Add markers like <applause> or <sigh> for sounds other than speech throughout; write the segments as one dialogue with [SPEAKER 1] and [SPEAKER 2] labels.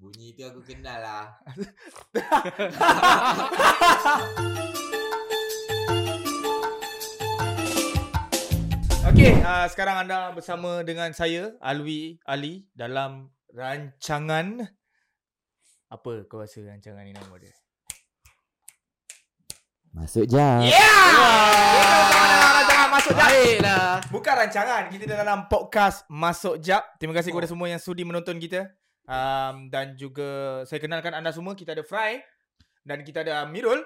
[SPEAKER 1] Bunyi tu aku kenal lah. <laughs>
[SPEAKER 2] Okey, uh, sekarang anda bersama dengan saya Alwi Ali dalam rancangan apa kau rasa rancangan ni nama dia?
[SPEAKER 1] Masuk jam.
[SPEAKER 2] Yeah! Rancangan masuk jap.
[SPEAKER 3] Baiklah.
[SPEAKER 2] Bukan rancangan, kita dalam podcast Masuk Jap. Terima kasih kepada semua yang sudi menonton kita. Um, dan juga saya kenalkan anda semua, kita ada Fry dan kita ada Mirul.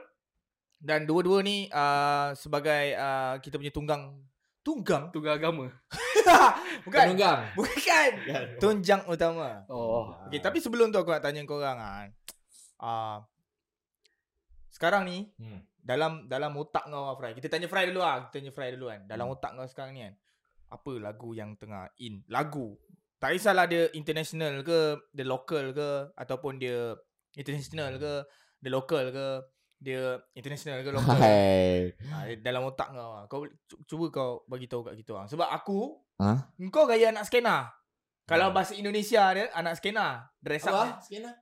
[SPEAKER 2] Dan dua-dua ni uh, sebagai uh, kita punya tunggang tunggang
[SPEAKER 3] Tunggal agama. <laughs>
[SPEAKER 2] bukan
[SPEAKER 1] Penunggang.
[SPEAKER 2] bukan <laughs> tunjang utama
[SPEAKER 3] Oh.
[SPEAKER 2] Okay, tapi sebelum tu aku nak tanya korang kan. Uh, sekarang ni
[SPEAKER 1] Hmm.
[SPEAKER 2] dalam dalam otak kau Fry. Kita tanya Fry dulu lah. Kita tanya Fry dulu kan. Dalam otak kau sekarang ni kan. Apa lagu yang tengah in? Lagu. Tak kisahlah dia international ke, dia local ke ataupun dia international ke, dia local ke, dia international ke local.
[SPEAKER 1] Hai.
[SPEAKER 2] ha, dalam otak kau lah. Kau cuba kau bagi tahu kat kita orang. Sebab aku
[SPEAKER 1] Ha?
[SPEAKER 2] kau gaya anak skena. Kalau
[SPEAKER 1] Ha.
[SPEAKER 2] bahasa Indonesia dia anak skena. Dress up
[SPEAKER 1] Apa?
[SPEAKER 2] dia.
[SPEAKER 1] Sekian.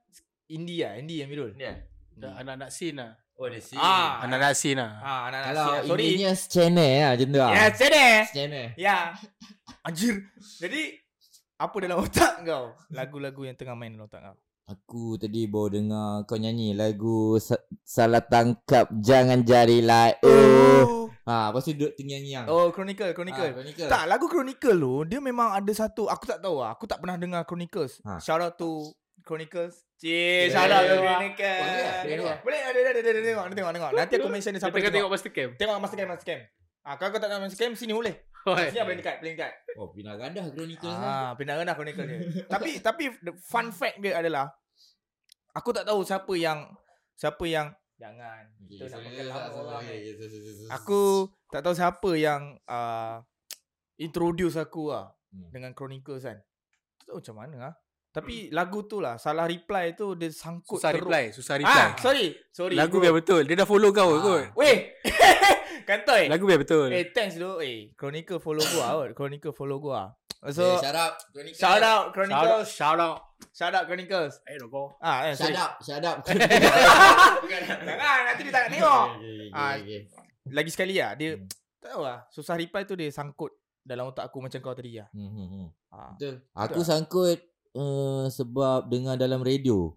[SPEAKER 2] Indie lah, indie yang Mirul.
[SPEAKER 1] Ni eh?
[SPEAKER 3] Anak-anak scene lah.
[SPEAKER 1] Oh, dia si.
[SPEAKER 2] Ah.
[SPEAKER 3] Anak-anak scene lah.
[SPEAKER 2] Ha, anak-anak
[SPEAKER 1] Kalau
[SPEAKER 2] skena. Sorry.
[SPEAKER 1] ininya channel lah macam tu lah.
[SPEAKER 2] Ya, sini.
[SPEAKER 1] Channel.
[SPEAKER 2] Ya. Anjir. Jadi apa dalam <laughs> otak kau? Lagu-lagu yang tengah main dalam otak kau.
[SPEAKER 1] Aku tadi baru dengar kau nyanyi lagu Sa- Salah Tangkap Jangan Jadilah Oh. Ha, lepas tu duduk terngiang-ngiang.
[SPEAKER 2] Oh, Chronicle, Chronicle.
[SPEAKER 1] Ha, Chronicle.
[SPEAKER 2] Tak, lagu Chronicle tu dia memang ada satu aku tak tahu lah. Aku tak pernah dengar Chronicles.
[SPEAKER 1] Ha.
[SPEAKER 2] Shout out to Chronicles. Cik, shout out to
[SPEAKER 1] boleh,
[SPEAKER 2] Chronicles.
[SPEAKER 1] boleh, boleh.
[SPEAKER 2] Boleh, ada ada ada ada tengok, tengok, tengok. Nanti aku mention dia sampai
[SPEAKER 3] tengah
[SPEAKER 2] tengok.
[SPEAKER 3] tengok Master Cam.
[SPEAKER 2] Tengok Master Cam, Master Cam. Ah, kalau kau tak tahu Master Cam sini boleh.
[SPEAKER 3] Oi.
[SPEAKER 2] Sini boleh dekat, boleh dekat.
[SPEAKER 1] Oh, pindah gandah Chronicle ah.
[SPEAKER 2] Ah, pindah rendah Chronicle dia. <laughs> tapi tapi the fun fact dia adalah aku tak tahu siapa yang siapa yang jangan. Kita nak orang ni. Aku tak tahu siapa yang uh, introduce aku lah
[SPEAKER 1] Hmm.
[SPEAKER 2] dengan Chronicles kan. Tak tahu macam mana lah. Tapi lagu tu lah salah reply tu dia sangkut
[SPEAKER 3] Susah
[SPEAKER 2] teruk.
[SPEAKER 3] reply. Susah reply.
[SPEAKER 2] Ah, sorry. Sorry.
[SPEAKER 3] Lagu
[SPEAKER 2] bro.
[SPEAKER 3] biar betul. Dia dah follow kau
[SPEAKER 1] Ah.
[SPEAKER 3] kot.
[SPEAKER 2] Weh. <laughs> Kantoi.
[SPEAKER 3] Lagu biar betul.
[SPEAKER 2] Eh thanks doh. Eh Chronicle follow gua kot. Chronicle follow gua.
[SPEAKER 1] So,
[SPEAKER 2] So
[SPEAKER 1] shout out Chronicle.
[SPEAKER 2] shout out. Chronicles.
[SPEAKER 3] Shout out.
[SPEAKER 2] Shout out Chronicles.
[SPEAKER 3] Eh, kau.
[SPEAKER 2] Ah, eh,
[SPEAKER 1] Shout out, shout out. <laughs>
[SPEAKER 2] Jangan nanti dia tak nak tengok. Ah. Lagi sekali lah dia
[SPEAKER 1] Hmm.
[SPEAKER 2] tak tahu lah susah reply tu dia sangkut dalam otak aku macam kau tadi lah.
[SPEAKER 1] Hmm, hmm, hmm.
[SPEAKER 2] Ah.
[SPEAKER 1] Betul. Aku
[SPEAKER 2] tak?
[SPEAKER 1] sangkut uh, sebab dengar dalam radio.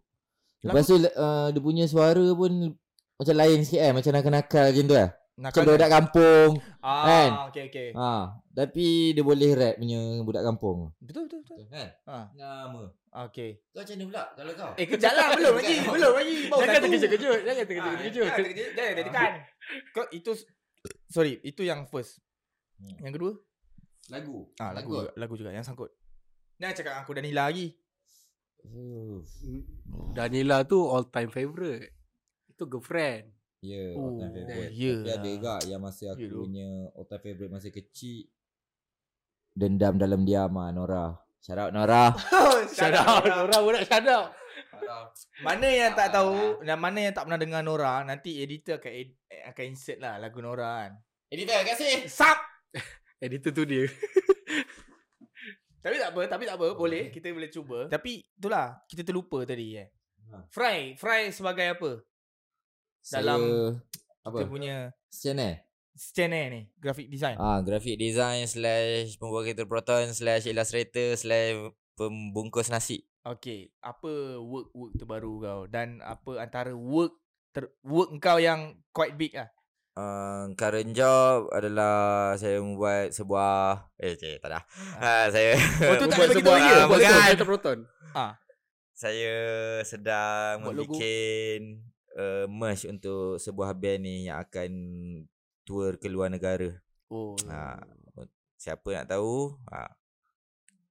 [SPEAKER 1] Lepas tu uh, dia punya suara pun macam lain sikit kan. Macam nakal-nakal macam tu lah.
[SPEAKER 2] Nakal.
[SPEAKER 1] budak kampung. kan?
[SPEAKER 2] Ah, okey okey.
[SPEAKER 1] Ha, tapi dia boleh rap punya budak kampung.
[SPEAKER 2] Betul betul betul.
[SPEAKER 1] Kan?
[SPEAKER 2] Ha.
[SPEAKER 1] Nama.
[SPEAKER 2] Okey.
[SPEAKER 1] Kau macam mana pula kalau kau?
[SPEAKER 2] Eh kejap lah belum lagi, belum lagi. Baru
[SPEAKER 3] Jangan
[SPEAKER 2] satu.
[SPEAKER 3] terkejut-kejut. Jangan
[SPEAKER 2] Ah,
[SPEAKER 3] terkejut-kejut.
[SPEAKER 2] Jangan terkejut. Jangan tekan. Kau itu sorry, itu yang first.
[SPEAKER 1] Hmm.
[SPEAKER 2] Yang kedua?
[SPEAKER 1] Lagu.
[SPEAKER 2] Ah, lagu
[SPEAKER 1] Sangkut.
[SPEAKER 2] juga, lagu juga yang sangkut. Jangan cakap aku Danila lagi.
[SPEAKER 3] Danila tu all time favourite. Itu girlfriend.
[SPEAKER 1] Ya, yeah,
[SPEAKER 2] Oh,
[SPEAKER 1] all time favourite.
[SPEAKER 2] ya
[SPEAKER 1] Tapi ada juga yang masa aku
[SPEAKER 2] Ya, tu.
[SPEAKER 1] punya all time favourite masa kecil. Dendam dalam diam ah, Nora. Shout out Nora. <laughs>
[SPEAKER 3] Shout out. Orang pun nak shout out.
[SPEAKER 2] Mana yang tak tahu dan mana yang tak pernah dengar Nora, nanti editor akan ed- akan insert lah lagu Nora kan.
[SPEAKER 1] Editor, kasih.
[SPEAKER 2] Sap. <laughs>
[SPEAKER 3] Editor tu dia. <laughs>
[SPEAKER 2] Tapi tak apa, tapi tak apa, boleh. Kita boleh cuba. Tapi itulah, kita terlupa tadi eh.
[SPEAKER 1] Ha.
[SPEAKER 2] Fry, Fry sebagai apa?
[SPEAKER 1] Saya,
[SPEAKER 2] Dalam
[SPEAKER 1] apa?
[SPEAKER 2] Kita punya
[SPEAKER 1] Channel?
[SPEAKER 2] channel ni, graphic design.
[SPEAKER 1] Ah, graphic design slash pembuat kereta Proton slash illustrator slash pembungkus nasi.
[SPEAKER 2] Okay, apa work-work terbaru kau dan apa antara work ter, work kau yang quite big lah.
[SPEAKER 1] Uh, current job adalah saya membuat sebuah eh cik, tak dah. Uh, saya
[SPEAKER 2] Oh, tu <laughs> tak
[SPEAKER 3] Buat
[SPEAKER 2] ada bagi
[SPEAKER 3] sebuah ah,
[SPEAKER 1] Bukan.
[SPEAKER 3] Proton.
[SPEAKER 1] saya sedang
[SPEAKER 2] Buat logo.
[SPEAKER 1] Uh, merch untuk sebuah band ni yang akan tour ke luar negara.
[SPEAKER 2] Oh.
[SPEAKER 1] Ha, siapa nak tahu? Ha,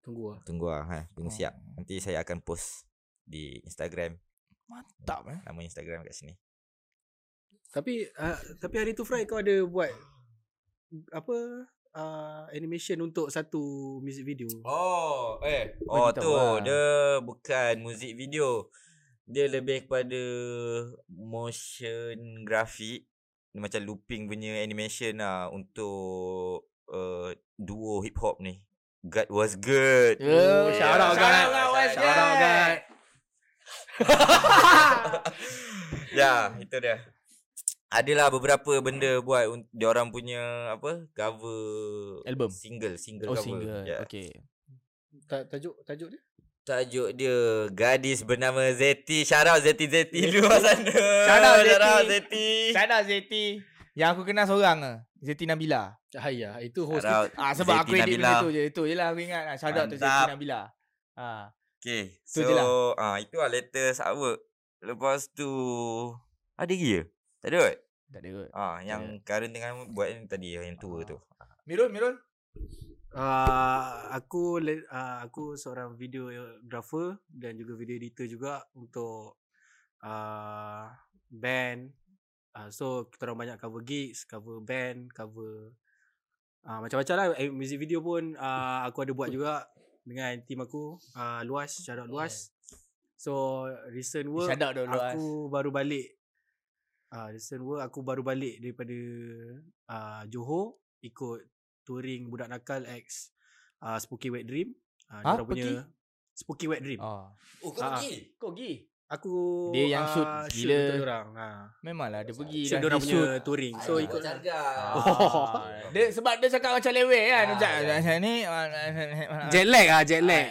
[SPEAKER 3] Tunggu lah.
[SPEAKER 1] tunggu lah, ha, tunggu
[SPEAKER 2] Oh.
[SPEAKER 1] siap. Nanti saya akan post di Instagram,
[SPEAKER 2] Mantap eh.
[SPEAKER 1] nama Instagram kat sini.
[SPEAKER 3] Tapi uh, tapi hari tu Fry kau ada buat apa uh, animation untuk satu music video.
[SPEAKER 1] Oh, eh. Oh
[SPEAKER 2] tahu
[SPEAKER 1] tu,
[SPEAKER 2] lah.
[SPEAKER 1] dia bukan muzik video. Dia lebih kepada motion graphic. Dia macam looping punya animation lah untuk uh, duo hip hop ni. God was good.
[SPEAKER 2] Oh,
[SPEAKER 3] shout out,
[SPEAKER 2] shout
[SPEAKER 3] guys.
[SPEAKER 2] out, guys.
[SPEAKER 3] Shout out guys. <laughs>
[SPEAKER 1] ya, itu dia. Adalah beberapa benda buat dia orang punya apa? Cover
[SPEAKER 2] Album?
[SPEAKER 1] single, single
[SPEAKER 2] Oh
[SPEAKER 1] cover.
[SPEAKER 2] single.
[SPEAKER 1] Ya.
[SPEAKER 2] Okay.
[SPEAKER 3] Ta- tajuk tajuk dia?
[SPEAKER 1] Tajuk dia Gadis bernama Zeti. Shout out Zeti Zeti luar <laughs> sana.
[SPEAKER 2] Shout out
[SPEAKER 1] Shout out
[SPEAKER 2] Zeti.
[SPEAKER 1] Zeti.
[SPEAKER 2] Shout out Zeti. Yang aku kenal seorang ke. Zeti Nabila.
[SPEAKER 3] Cahaya. Itu host
[SPEAKER 1] Shout out
[SPEAKER 2] Ah sebab
[SPEAKER 1] Zeti
[SPEAKER 2] aku edit
[SPEAKER 1] Nabila.
[SPEAKER 2] benda tu je. Itu je lah aku ingat. Ah, Shout out tu Zeti. Nabila. Ah.
[SPEAKER 1] Okay.
[SPEAKER 2] Tu
[SPEAKER 1] So,
[SPEAKER 2] je lah.
[SPEAKER 1] ah itu lah latest artwork. Lepas tu ada lagi ke? Tak ada kot?
[SPEAKER 2] Tak ada kot.
[SPEAKER 1] Ah, yang Karen tengah buat yang tadi yang tua tu.
[SPEAKER 2] Mirul, Mirul.
[SPEAKER 3] Uh, aku uh, aku seorang videographer dan juga video editor juga untuk uh, band. Uh, so kita orang banyak cover gigs, cover band, cover uh, macam-macam lah. Eh, music video pun uh, aku ada buat juga dengan team aku uh, luas, shout out luas. So recent work
[SPEAKER 2] Shout out dulu. Luas.
[SPEAKER 3] aku baru balik uh, recent work aku baru balik daripada uh, Johor ikut touring Budak Nakal X uh, Spooky Wet Dream uh,
[SPEAKER 2] Ha,
[SPEAKER 3] punya Spooky Wet Dream
[SPEAKER 2] Oh.
[SPEAKER 1] Oh,
[SPEAKER 3] kau Ah,
[SPEAKER 1] pergi?
[SPEAKER 2] Kau pergi?
[SPEAKER 3] aku
[SPEAKER 2] Dia yang shoot
[SPEAKER 3] uh,
[SPEAKER 2] gila.
[SPEAKER 3] untuk diorang ha.
[SPEAKER 2] Memanglah dia pergi
[SPEAKER 3] shoot
[SPEAKER 2] dah
[SPEAKER 3] diorang
[SPEAKER 2] dia
[SPEAKER 3] punya
[SPEAKER 2] shoot.
[SPEAKER 3] touring so ikut
[SPEAKER 2] Ah. dia sebab dia cakap macam lewe kan.
[SPEAKER 1] Ah,
[SPEAKER 2] Macam
[SPEAKER 1] ya.
[SPEAKER 2] macam ni.
[SPEAKER 3] jet lag ah jet lag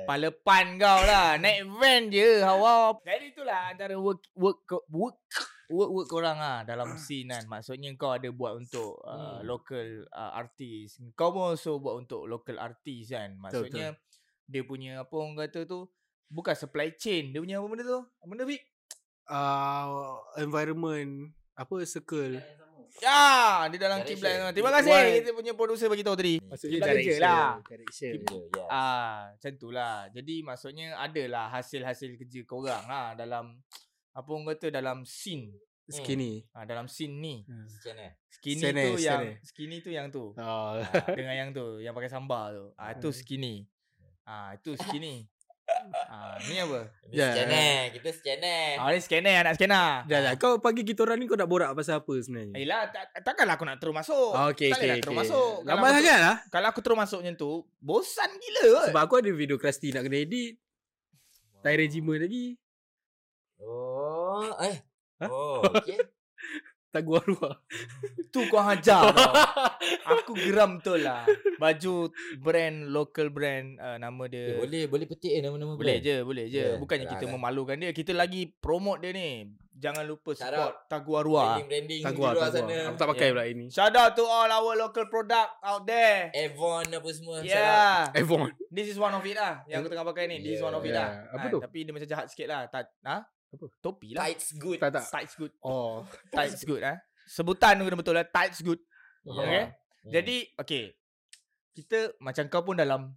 [SPEAKER 2] Kepala pan kau lah. Naik van je hawa. Jadi itulah antara work work work work work korang ah dalam scene kan. Maksudnya kau ada buat untuk uh,
[SPEAKER 1] Hmm.
[SPEAKER 2] local uh, artis. Kau pun also buat untuk local artis kan. Maksudnya dia punya apa orang kata tu bukan supply chain. Dia punya apa benda tu? Apa Benda Vic?
[SPEAKER 3] uh, environment apa circle
[SPEAKER 2] Ya, di dalam kiblat tu. Terima kasih
[SPEAKER 3] Why-
[SPEAKER 2] kita punya producer bagi tahu tadi.
[SPEAKER 3] maksudnya direction
[SPEAKER 2] lah.
[SPEAKER 3] direction
[SPEAKER 1] Ya.
[SPEAKER 2] Ah, macam tu lah. Jadi maksudnya adalah hasil-hasil kerja korang lah dalam apa orang kata dalam scene.
[SPEAKER 3] skinny
[SPEAKER 2] Ah, dalam scene ni.
[SPEAKER 3] Hmm.
[SPEAKER 2] Skinny
[SPEAKER 3] Scene,
[SPEAKER 2] tu yang
[SPEAKER 3] scene.
[SPEAKER 2] skinny tu yang tu.
[SPEAKER 3] oh.
[SPEAKER 2] Ah, dengan yang tu yang pakai sambal tu. Ah itu skinny. Ah itu skinny. Ah ni apa?
[SPEAKER 3] Ya.
[SPEAKER 1] Scanner, kita scanner.
[SPEAKER 2] Ah ni scanner anak scanner.
[SPEAKER 3] Dah dah kau pagi kita orang ni kau nak borak pasal apa sebenarnya
[SPEAKER 2] Yelah tak, takkanlah aku nak terus masuk.
[SPEAKER 3] Oh, okay,
[SPEAKER 2] tak
[SPEAKER 3] okay,
[SPEAKER 2] nak terus
[SPEAKER 3] okay.
[SPEAKER 2] masuk.
[SPEAKER 3] Lambat sangat lah.
[SPEAKER 2] kalau aku terus masuk macam tu, bosan gila.
[SPEAKER 3] Sebab aku ada video Krusty nak kena edit. Thai Regiment lagi.
[SPEAKER 1] Oh, eh.
[SPEAKER 3] Ha?
[SPEAKER 1] Oh, <laughs> okey.
[SPEAKER 3] Tak gua ruah.
[SPEAKER 2] Tu kau hajar. <laughs> Aku geram betul lah. Baju brand, local brand uh, nama dia.
[SPEAKER 1] Eh, boleh boleh petik eh nama-nama
[SPEAKER 2] Boleh
[SPEAKER 1] brand.
[SPEAKER 2] je, boleh je.
[SPEAKER 1] Ya,
[SPEAKER 2] Bukannya kita
[SPEAKER 1] ada.
[SPEAKER 2] memalukan dia. Kita lagi promote dia ni. Jangan lupa
[SPEAKER 1] Shout
[SPEAKER 2] support Tagua Ruah.
[SPEAKER 1] Branding branding
[SPEAKER 3] Tak
[SPEAKER 1] di
[SPEAKER 3] gua,
[SPEAKER 1] luar
[SPEAKER 3] tak gua.
[SPEAKER 1] sana.
[SPEAKER 3] Aku tak pakai
[SPEAKER 2] Ya.
[SPEAKER 3] pula ini.
[SPEAKER 2] Shout out to all our local product out there.
[SPEAKER 1] Avon apa semua.
[SPEAKER 2] Yeah.
[SPEAKER 3] Avon.
[SPEAKER 2] This is one of it lah. Yang aku tengah pakai ni. This is one of it
[SPEAKER 3] Yeah.
[SPEAKER 2] lah.
[SPEAKER 3] Apa
[SPEAKER 2] Ah,
[SPEAKER 3] tu?
[SPEAKER 2] Tapi dia macam jahat sikit lah. Tak, ha?
[SPEAKER 3] Apa?
[SPEAKER 2] Topi lah.
[SPEAKER 1] Tights good.
[SPEAKER 3] Tak tak.
[SPEAKER 2] Tights good.
[SPEAKER 3] Oh. <laughs>
[SPEAKER 2] Tights good eh. Sebutan tu kena betul lah. Tights good.
[SPEAKER 1] Ya.
[SPEAKER 2] Okay.
[SPEAKER 1] Hmm.
[SPEAKER 2] Jadi okay. Kita macam kau pun dalam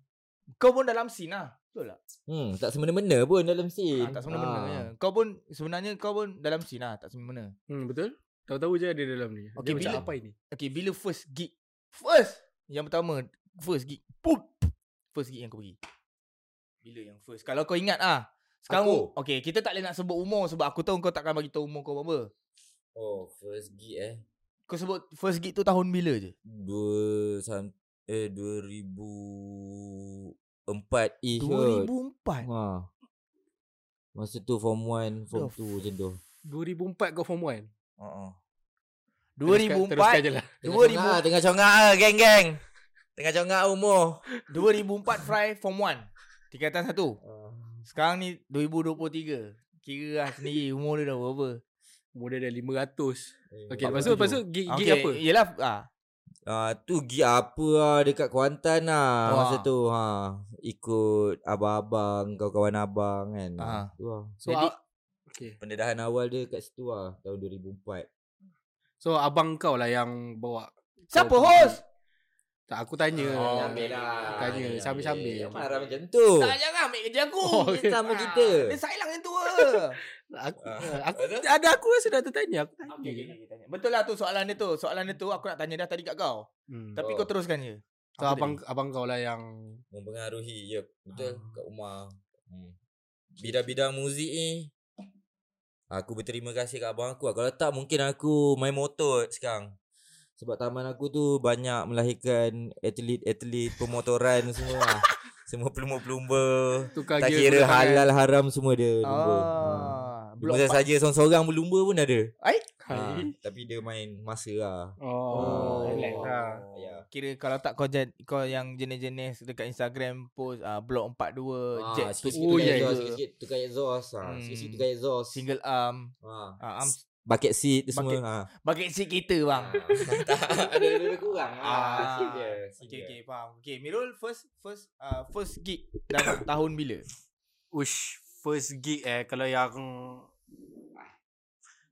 [SPEAKER 2] kau pun dalam scene lah. Betul tak?
[SPEAKER 1] Hmm, tak semena-mena pun dalam scene.
[SPEAKER 2] Ah, tak semena-mena.
[SPEAKER 1] Ah.
[SPEAKER 2] Kau pun sebenarnya kau pun dalam scene lah. Tak semena-mena.
[SPEAKER 3] Hmm, betul? Tahu-tahu je ada dalam ni.
[SPEAKER 2] Okay,
[SPEAKER 3] Dia macam
[SPEAKER 2] bila-
[SPEAKER 3] apa ini?
[SPEAKER 2] Okay, bila first gig? First! Yang pertama, first gig. Pum! First gig yang kau pergi. Bila yang first? Kalau kau ingat ah. Sekarang,
[SPEAKER 1] Aku?
[SPEAKER 2] okay, kita tak boleh nak sebut umur sebab aku tahu kau takkan bagi tahu umur kau berapa.
[SPEAKER 1] Oh, first gig eh.
[SPEAKER 2] Kau sebut first gig tu tahun bila je?
[SPEAKER 1] Dua sam eh 2004 ish kot.
[SPEAKER 2] 2004.
[SPEAKER 1] Ha. Masa tu form 1, form
[SPEAKER 2] The
[SPEAKER 1] 2 macam tu.
[SPEAKER 3] 2004 kau form 1.
[SPEAKER 1] Ha.
[SPEAKER 3] Teruskan,
[SPEAKER 2] 2004.
[SPEAKER 3] teruskan je lah.
[SPEAKER 1] Tengah
[SPEAKER 2] 2000
[SPEAKER 1] congak, tengah congak ah, geng-geng. Tengah congak umur.
[SPEAKER 2] 2004 Fry form 1. Tingkatan 1. Sekarang ni 2023. Kira lah sendiri umur dia dah berapa.
[SPEAKER 3] Umur dia dah 500. Okay,
[SPEAKER 1] Empat
[SPEAKER 3] lepas tu, lepas tu
[SPEAKER 1] tujuh.
[SPEAKER 3] gig,
[SPEAKER 2] Okay,
[SPEAKER 3] gig apa?
[SPEAKER 2] Yelah, ah,
[SPEAKER 1] Ah tu gig apa lah dekat Kuantan lah
[SPEAKER 2] Wah.
[SPEAKER 1] masa tu ha. Ikut abang-abang, kawan-kawan abang kan.
[SPEAKER 2] Ah.
[SPEAKER 1] Tu lah.
[SPEAKER 3] So,
[SPEAKER 2] Jadi-
[SPEAKER 3] a- okay.
[SPEAKER 1] Pendedahan awal dia kat situ lah tahun 2004.
[SPEAKER 3] So, abang kau lah yang bawa.
[SPEAKER 2] Siapa host?
[SPEAKER 3] Tak, aku tanya.
[SPEAKER 2] Oh,
[SPEAKER 1] ambil lah.
[SPEAKER 3] Tanya,
[SPEAKER 1] Ambil,
[SPEAKER 3] sambil-sambil.
[SPEAKER 1] ambil. Marah macam tu.
[SPEAKER 2] Tak jangan ambil kerja aku.
[SPEAKER 3] Oh,
[SPEAKER 1] Dia sama
[SPEAKER 2] Ah,
[SPEAKER 1] kita.
[SPEAKER 2] Dia sailang yang tu. <laughs>
[SPEAKER 3] Aku,
[SPEAKER 1] Ah.
[SPEAKER 3] aku, ada aku rasa dah tertanya. Aku tanya.
[SPEAKER 2] okay, okay, okay, tanya. Betul lah tu soalan dia tu. Soalan dia tu aku nak tanya dah tadi kat kau.
[SPEAKER 3] Hmm.
[SPEAKER 2] Tapi
[SPEAKER 1] Oh.
[SPEAKER 2] kau teruskan je.
[SPEAKER 3] So,
[SPEAKER 2] Apa
[SPEAKER 3] abang
[SPEAKER 2] tadi?
[SPEAKER 3] abang kau lah yang
[SPEAKER 1] Mempengaruhi. Ya, betul.
[SPEAKER 3] Ah.
[SPEAKER 1] Kat rumah. Hmm. Bidang-bidang muzik ni. Aku berterima kasih kat abang aku lah. Kalau tak mungkin aku main motor sekarang. Sebab taman aku tu banyak melahirkan atlet-atlet pemotoran <laughs> semua lah. Semua pelumba-pelumba.
[SPEAKER 3] Tukar
[SPEAKER 1] Tak kira
[SPEAKER 3] tangan.
[SPEAKER 1] halal haram semua dia lumba. Ha.
[SPEAKER 2] Ah, blok
[SPEAKER 1] Bukan saja seorang-seorang berlumba pun ada.
[SPEAKER 2] Ai?
[SPEAKER 1] Ha. Tapi dia main masa lah.
[SPEAKER 3] Oh,
[SPEAKER 2] Oh.
[SPEAKER 3] relax lah.
[SPEAKER 1] Ya.
[SPEAKER 2] Kira kalau tak kau jad, kau yang jenis-jenis dekat Instagram post uh, blok 42
[SPEAKER 1] Ah,
[SPEAKER 2] jet
[SPEAKER 1] sikit-sikit
[SPEAKER 3] Oh,
[SPEAKER 1] tukar exhaust,
[SPEAKER 2] ya.
[SPEAKER 1] sikit-sikit tukar exhaust. Ha.
[SPEAKER 2] Hmm.
[SPEAKER 1] Sikit-sikit tukar exhaust.
[SPEAKER 2] single arm
[SPEAKER 1] Ha.
[SPEAKER 2] uh, arm
[SPEAKER 1] Bucket seat tu semua.
[SPEAKER 2] Bucket-
[SPEAKER 1] Ha.
[SPEAKER 2] bucket seat kita bang.
[SPEAKER 1] tak, <laughs> ada ada lebih kurang.
[SPEAKER 2] Ah.
[SPEAKER 1] Ah,
[SPEAKER 2] Okay,
[SPEAKER 1] je.
[SPEAKER 2] okay, faham. Okay, Mirul first first uh, first gig dalam <coughs> tahun bila?
[SPEAKER 3] Ush, first gig eh kalau yang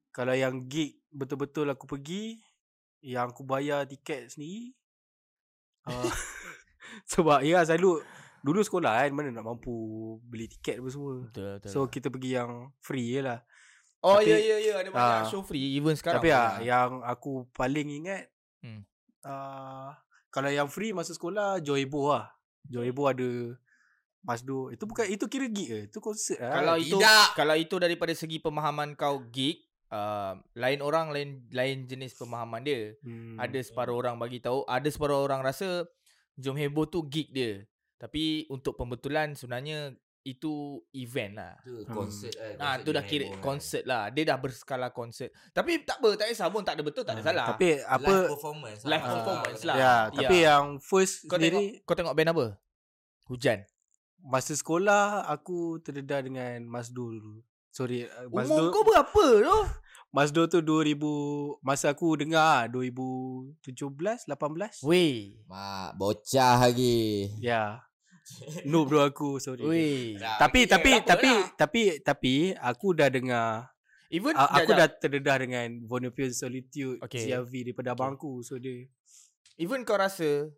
[SPEAKER 3] kalau yang gig betul-betul aku pergi yang aku bayar tiket sendiri. Uh, <laughs> sebab ya selalu dulu sekolah kan mana nak mampu beli tiket apa semua.
[SPEAKER 2] Betul, betul.
[SPEAKER 3] So kita pergi yang free je lah.
[SPEAKER 2] Oh ya ya ya ada banyak
[SPEAKER 3] ah,
[SPEAKER 2] show free even sekarang.
[SPEAKER 3] Tapi ya
[SPEAKER 2] ada.
[SPEAKER 3] yang aku paling ingat
[SPEAKER 2] Hmm.
[SPEAKER 3] uh, kalau yang free masa sekolah Joybo lah. Joybo ada Masdo. Itu bukan itu kira gig ke? Itu konsert lah.
[SPEAKER 2] kalau itu
[SPEAKER 1] Tidak.
[SPEAKER 2] kalau itu daripada segi pemahaman kau gig uh, lain orang lain lain jenis pemahaman dia.
[SPEAKER 3] hmm.
[SPEAKER 2] Ada separuh orang bagi tahu, ada separuh orang rasa Jom Heboh tu gig dia. Tapi untuk pembetulan sebenarnya itu event lah.
[SPEAKER 1] Tu
[SPEAKER 3] Hmm.
[SPEAKER 1] konsert kan.
[SPEAKER 2] Ah
[SPEAKER 1] konsert
[SPEAKER 2] tu dah kira
[SPEAKER 1] kan.
[SPEAKER 2] konsert lah. Dia dah berskala konsert. Tapi tak apa, tak kisah pun tak ada betul, tak ada
[SPEAKER 3] Ah,
[SPEAKER 2] salah.
[SPEAKER 3] Tapi apa
[SPEAKER 1] live performance
[SPEAKER 2] Live
[SPEAKER 1] Ah,
[SPEAKER 2] performance lah.
[SPEAKER 3] Ya, tapi yang first
[SPEAKER 2] kau tengok
[SPEAKER 3] sendiri
[SPEAKER 2] kau tengok band apa? Hujan.
[SPEAKER 3] masa sekolah aku terdedah dengan Masdo dulu. Sorry, uh,
[SPEAKER 2] Umur
[SPEAKER 3] Masdo
[SPEAKER 2] kau berapa <laughs> tu?
[SPEAKER 3] Masdo tu 2000 masa aku dengar ah, 2017 18.
[SPEAKER 2] Weh.
[SPEAKER 1] Mak bocah lagi.
[SPEAKER 3] Ya. Noob bro aku, sorry.
[SPEAKER 1] Dah,
[SPEAKER 3] Tapi
[SPEAKER 1] pergi
[SPEAKER 3] tapi tapi
[SPEAKER 1] lah.
[SPEAKER 3] tapi tapi aku dah dengar
[SPEAKER 2] Even
[SPEAKER 3] a- aku
[SPEAKER 2] jap.
[SPEAKER 3] dah terdedah dengan Vonopian Solitude
[SPEAKER 2] Okay.
[SPEAKER 3] CRV daripada abangku so dia
[SPEAKER 2] even kau rasa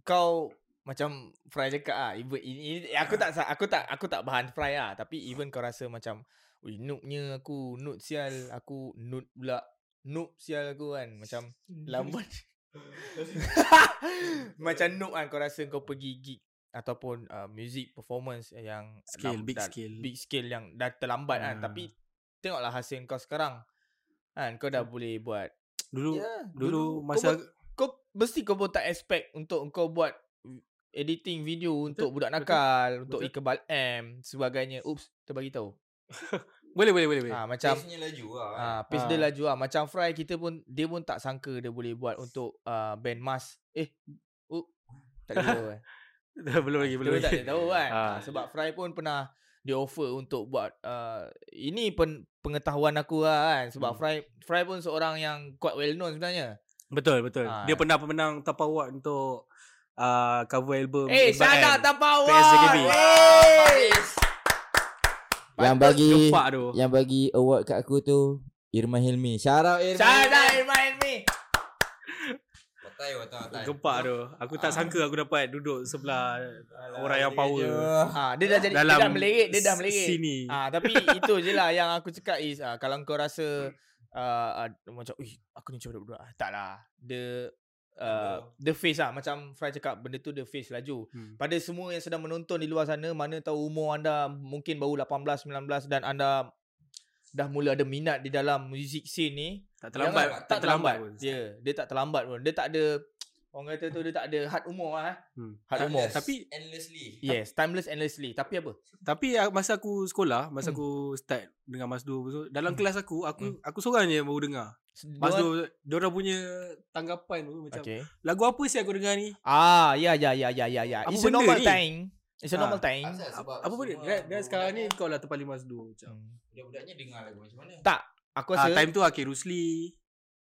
[SPEAKER 2] kau macam Fry cakap ah even ini, ini aku tak sa- aku tak aku tak bahan Fry ah tapi even kau rasa macam Ui noobnya aku noob sial aku noob pula noob sial aku kan macam <laughs> lambat <laughs> <laughs> macam noob kan kau rasa kau pergi gig ataupun uh, music performance yang
[SPEAKER 3] Scale, big
[SPEAKER 2] dah-
[SPEAKER 3] scale.
[SPEAKER 2] big scale yang dah terlambat kan
[SPEAKER 3] Ah.
[SPEAKER 2] tapi tengoklah hasil kau sekarang kan kau dah boleh buat <tsk>
[SPEAKER 3] dulu
[SPEAKER 2] Ya,
[SPEAKER 3] dulu
[SPEAKER 2] kau
[SPEAKER 3] masa
[SPEAKER 2] buat- kau mesti kau pun tak expect untuk kau buat editing video untuk budak nakal, untuk
[SPEAKER 3] betul.
[SPEAKER 2] Iqbal M sebagainya. Oops, terbagi tahu. <laughs>
[SPEAKER 3] boleh boleh boleh boleh.
[SPEAKER 2] Ha macam
[SPEAKER 1] Pace-nya laju lah. kan.
[SPEAKER 2] ah pace
[SPEAKER 3] Ah.
[SPEAKER 2] dia laju ah. Macam Fry kita pun dia pun tak sangka dia boleh buat untuk uh, band Mas. Eh, uh, tak tahu <laughs> kan. <laughs>
[SPEAKER 3] belum lagi belum
[SPEAKER 2] Kita tak
[SPEAKER 3] lagi.
[SPEAKER 2] ada tahu kan.
[SPEAKER 3] Ah.
[SPEAKER 2] sebab Fry pun pernah dia offer untuk buat uh, ini pen, pengetahuan aku lah kan sebab
[SPEAKER 3] Hmm.
[SPEAKER 2] Fry Fry pun seorang yang quite well known sebenarnya.
[SPEAKER 3] Betul betul.
[SPEAKER 2] Ah.
[SPEAKER 3] Dia pernah pemenang top award untuk uh, cover album
[SPEAKER 2] Eh, shout out
[SPEAKER 3] M.
[SPEAKER 2] Tapawa.
[SPEAKER 3] PSJKB.
[SPEAKER 1] Yang bagi yang bagi award kat aku tu Irma Hilmi. Shout out Irma.
[SPEAKER 2] Shout out Irmain me.
[SPEAKER 1] Watai watai watai.
[SPEAKER 3] Gempak tu. Aku tak
[SPEAKER 1] Ah.
[SPEAKER 3] sangka aku dapat duduk sebelah orang yang
[SPEAKER 1] dia
[SPEAKER 3] power.
[SPEAKER 1] je.
[SPEAKER 2] Ah, dia dah jadi
[SPEAKER 3] Dalam
[SPEAKER 2] dia dah melirik, dia dah melirik.
[SPEAKER 3] Sini.
[SPEAKER 2] Ah, tapi itu je lah yang aku cakap is ah, kalau kau rasa uh, uh, macam ui aku ni macam budak-budak. Ah, tak lah. Dia uh, the face lah macam Fry cakap benda tu the face laju.
[SPEAKER 3] Hmm.
[SPEAKER 2] Pada semua yang sedang menonton di luar sana mana tahu umur anda mungkin baru 18 19 dan anda dah mula ada minat di dalam music scene ni
[SPEAKER 3] Tak terlambat.
[SPEAKER 2] Jangan-
[SPEAKER 3] tak terlambat.
[SPEAKER 2] pun. Dia dia tak terlambat pun. Dia tak ada orang kata tu dia tak ada had umur lah. eh.
[SPEAKER 3] Hmm.
[SPEAKER 2] Had umur.
[SPEAKER 3] Tapi-
[SPEAKER 1] endlessly.
[SPEAKER 2] Yes, timeless endlessly. Tapi apa?
[SPEAKER 3] Tapi ah, masa aku sekolah, masa
[SPEAKER 2] Hmm.
[SPEAKER 3] aku start dengan Mas Du apa tu, dalam
[SPEAKER 2] Hmm.
[SPEAKER 3] kelas aku, aku
[SPEAKER 2] Hmm.
[SPEAKER 3] aku seorang je yang baru dengar. Mas
[SPEAKER 2] Diorang-
[SPEAKER 3] Du, diorang punya tanggapan tu macam
[SPEAKER 2] Okay.
[SPEAKER 3] lagu apa sih aku dengar ni?
[SPEAKER 2] Ah, ya ya ya ya ya ya.
[SPEAKER 3] Apa
[SPEAKER 2] It's a
[SPEAKER 3] benda
[SPEAKER 2] normal
[SPEAKER 3] ni?
[SPEAKER 2] thing. It's a
[SPEAKER 3] Ah,
[SPEAKER 2] normal.
[SPEAKER 1] Asal sebab
[SPEAKER 3] Apa Dan, dan sekarang ni kau lah terpaling Mas Du macam.
[SPEAKER 2] Hmm.
[SPEAKER 1] Budak-budaknya dengar lagu macam mana?
[SPEAKER 2] Tak, aku
[SPEAKER 3] Ah,
[SPEAKER 2] rasa
[SPEAKER 3] time tu Akhir Rusli,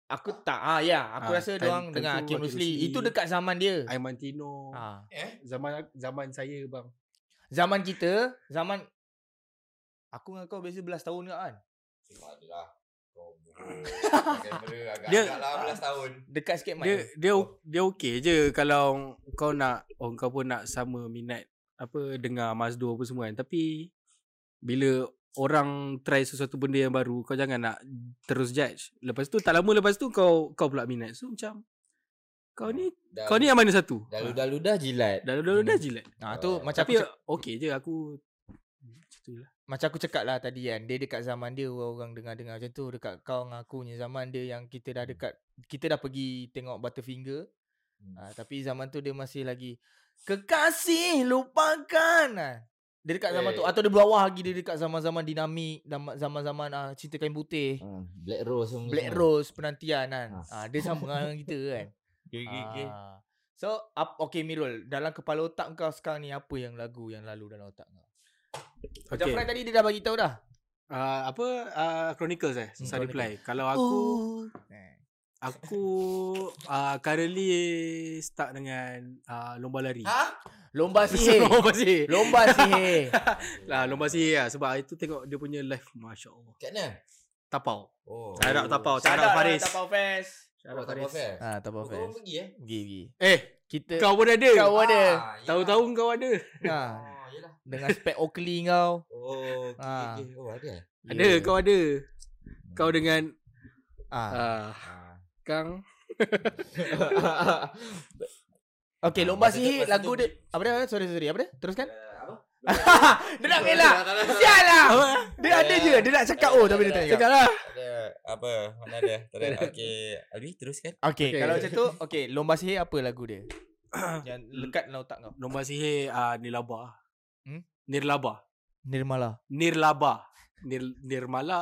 [SPEAKER 2] aku tak. Ah ya, aku
[SPEAKER 3] Ah,
[SPEAKER 2] rasa
[SPEAKER 3] time-
[SPEAKER 2] dia orang
[SPEAKER 3] time
[SPEAKER 2] dengar Hakim Rusli.
[SPEAKER 3] Rusli.
[SPEAKER 2] Itu dekat zaman dia.
[SPEAKER 3] Aiman Tino.
[SPEAKER 2] Ah.
[SPEAKER 1] Eh?
[SPEAKER 3] Zaman zaman saya bang.
[SPEAKER 2] Zaman kita, zaman aku dengan kau beza belas tahun tak kan?
[SPEAKER 1] Cuma adalah. Kau <laughs> kamera
[SPEAKER 3] Dia-
[SPEAKER 1] agak-agak lah belas tahun.
[SPEAKER 2] Dekat sikit mic.
[SPEAKER 3] Dia dia dia okey je kalau kau nak oh, kau pun nak sama minat apa dengar Mas Du apa semua kan. Tapi bila orang try sesuatu benda yang baru kau jangan nak terus judge. Lepas tu tak lama lepas tu kau kau pula minat. So macam kau ni
[SPEAKER 1] Dah-
[SPEAKER 3] kau ni yang mana satu?
[SPEAKER 1] Dah ludah ludah jilat.
[SPEAKER 3] Dah dah dah jilat.
[SPEAKER 2] Ah tu
[SPEAKER 1] Oh.
[SPEAKER 2] macam
[SPEAKER 3] Tapi
[SPEAKER 2] aku cak-
[SPEAKER 3] okey je aku macam tu lah.
[SPEAKER 2] macam aku cakap lah tadi kan dia dekat zaman dia orang dengar-dengar macam tu dekat kau dengan aku punya zaman dia yang kita dah dekat kita dah pergi tengok Butterfinger
[SPEAKER 1] Hmm.
[SPEAKER 2] uh, tapi zaman tu dia masih lagi kekasih lupakan ah. dia dekat zaman tu
[SPEAKER 4] Eh.
[SPEAKER 2] atau dia bawah lagi dia dekat zaman-zaman dinamik zaman-zaman ah, cinta kain putih
[SPEAKER 4] Ah, Black Rose semua.
[SPEAKER 2] Black
[SPEAKER 4] semua.
[SPEAKER 2] Rose penantian kan
[SPEAKER 4] Ah.
[SPEAKER 2] ah. dia sama dengan <laughs> kita kan
[SPEAKER 1] Okay, okay, okay.
[SPEAKER 2] Ah. So up, Okay Mirul Dalam kepala otak kau sekarang ni Apa yang lagu yang lalu dalam otak kau Macam
[SPEAKER 3] Okay.
[SPEAKER 2] Fred tadi dia dah bagi tahu dah
[SPEAKER 3] Uh, apa uh, Chronicles eh
[SPEAKER 2] Hmm,
[SPEAKER 3] Susah
[SPEAKER 2] Chronicles.
[SPEAKER 3] reply Kalau aku
[SPEAKER 2] eh.
[SPEAKER 3] Aku uh, Currently Start dengan uh, Lomba lari
[SPEAKER 4] Ha?
[SPEAKER 2] Lomba <laughs> sihir
[SPEAKER 3] Lomba sihir
[SPEAKER 2] Lomba sihir <laughs>
[SPEAKER 3] lah, Lomba sihir lah Sebab itu tengok dia punya live Masya Allah
[SPEAKER 4] Kat mana?
[SPEAKER 3] Tapau
[SPEAKER 4] Oh.
[SPEAKER 3] Shout out Tapau out Faris
[SPEAKER 2] lah Tapau Fest
[SPEAKER 4] Oh, tak
[SPEAKER 3] Faris
[SPEAKER 4] fair.
[SPEAKER 2] Ah, Tapau
[SPEAKER 4] Kau
[SPEAKER 2] Fest
[SPEAKER 4] orang pergi eh?
[SPEAKER 2] Pergi pergi
[SPEAKER 3] Eh
[SPEAKER 2] Kita
[SPEAKER 3] Kau pun ada
[SPEAKER 2] Kau ada
[SPEAKER 4] Ah,
[SPEAKER 3] Tahu-tahu kau ada
[SPEAKER 2] ah,
[SPEAKER 4] Oh, yelah.
[SPEAKER 2] Dengan spek Oakley kau <laughs>
[SPEAKER 4] Oh, okay,
[SPEAKER 2] Ah.
[SPEAKER 4] okay. Oh, ada eh?
[SPEAKER 3] Ada
[SPEAKER 2] Yeah.
[SPEAKER 3] kau ada Kau dengan
[SPEAKER 2] ah.
[SPEAKER 3] uh,
[SPEAKER 4] Ah.
[SPEAKER 3] Kang. <laughs>
[SPEAKER 2] Okay
[SPEAKER 4] Ah,
[SPEAKER 2] lomba sihir Lagu dia Apa dia? Sorry sorry. Apa dia? Teruskan.
[SPEAKER 4] Eh, Apa? <laughs>
[SPEAKER 2] Dia nak elak Sial lah. Dia ada je. Dia nak cakap oh Tapi dia tak cakap.
[SPEAKER 3] Cakap lah.
[SPEAKER 1] Ada apa? Mana ada. <laughs> Okey, Alwi teruskan.
[SPEAKER 2] Okay,
[SPEAKER 3] Okay.
[SPEAKER 2] kalau macam tu Okay lomba sihir apa lagu dia? <coughs> Yang lekat dalam otak kau.
[SPEAKER 3] Lomba sihir uh, Nirlaba.
[SPEAKER 2] Hmm?
[SPEAKER 3] Nirlaba.
[SPEAKER 2] Nirmala.
[SPEAKER 3] Nirlaba. Nir, Nirmala.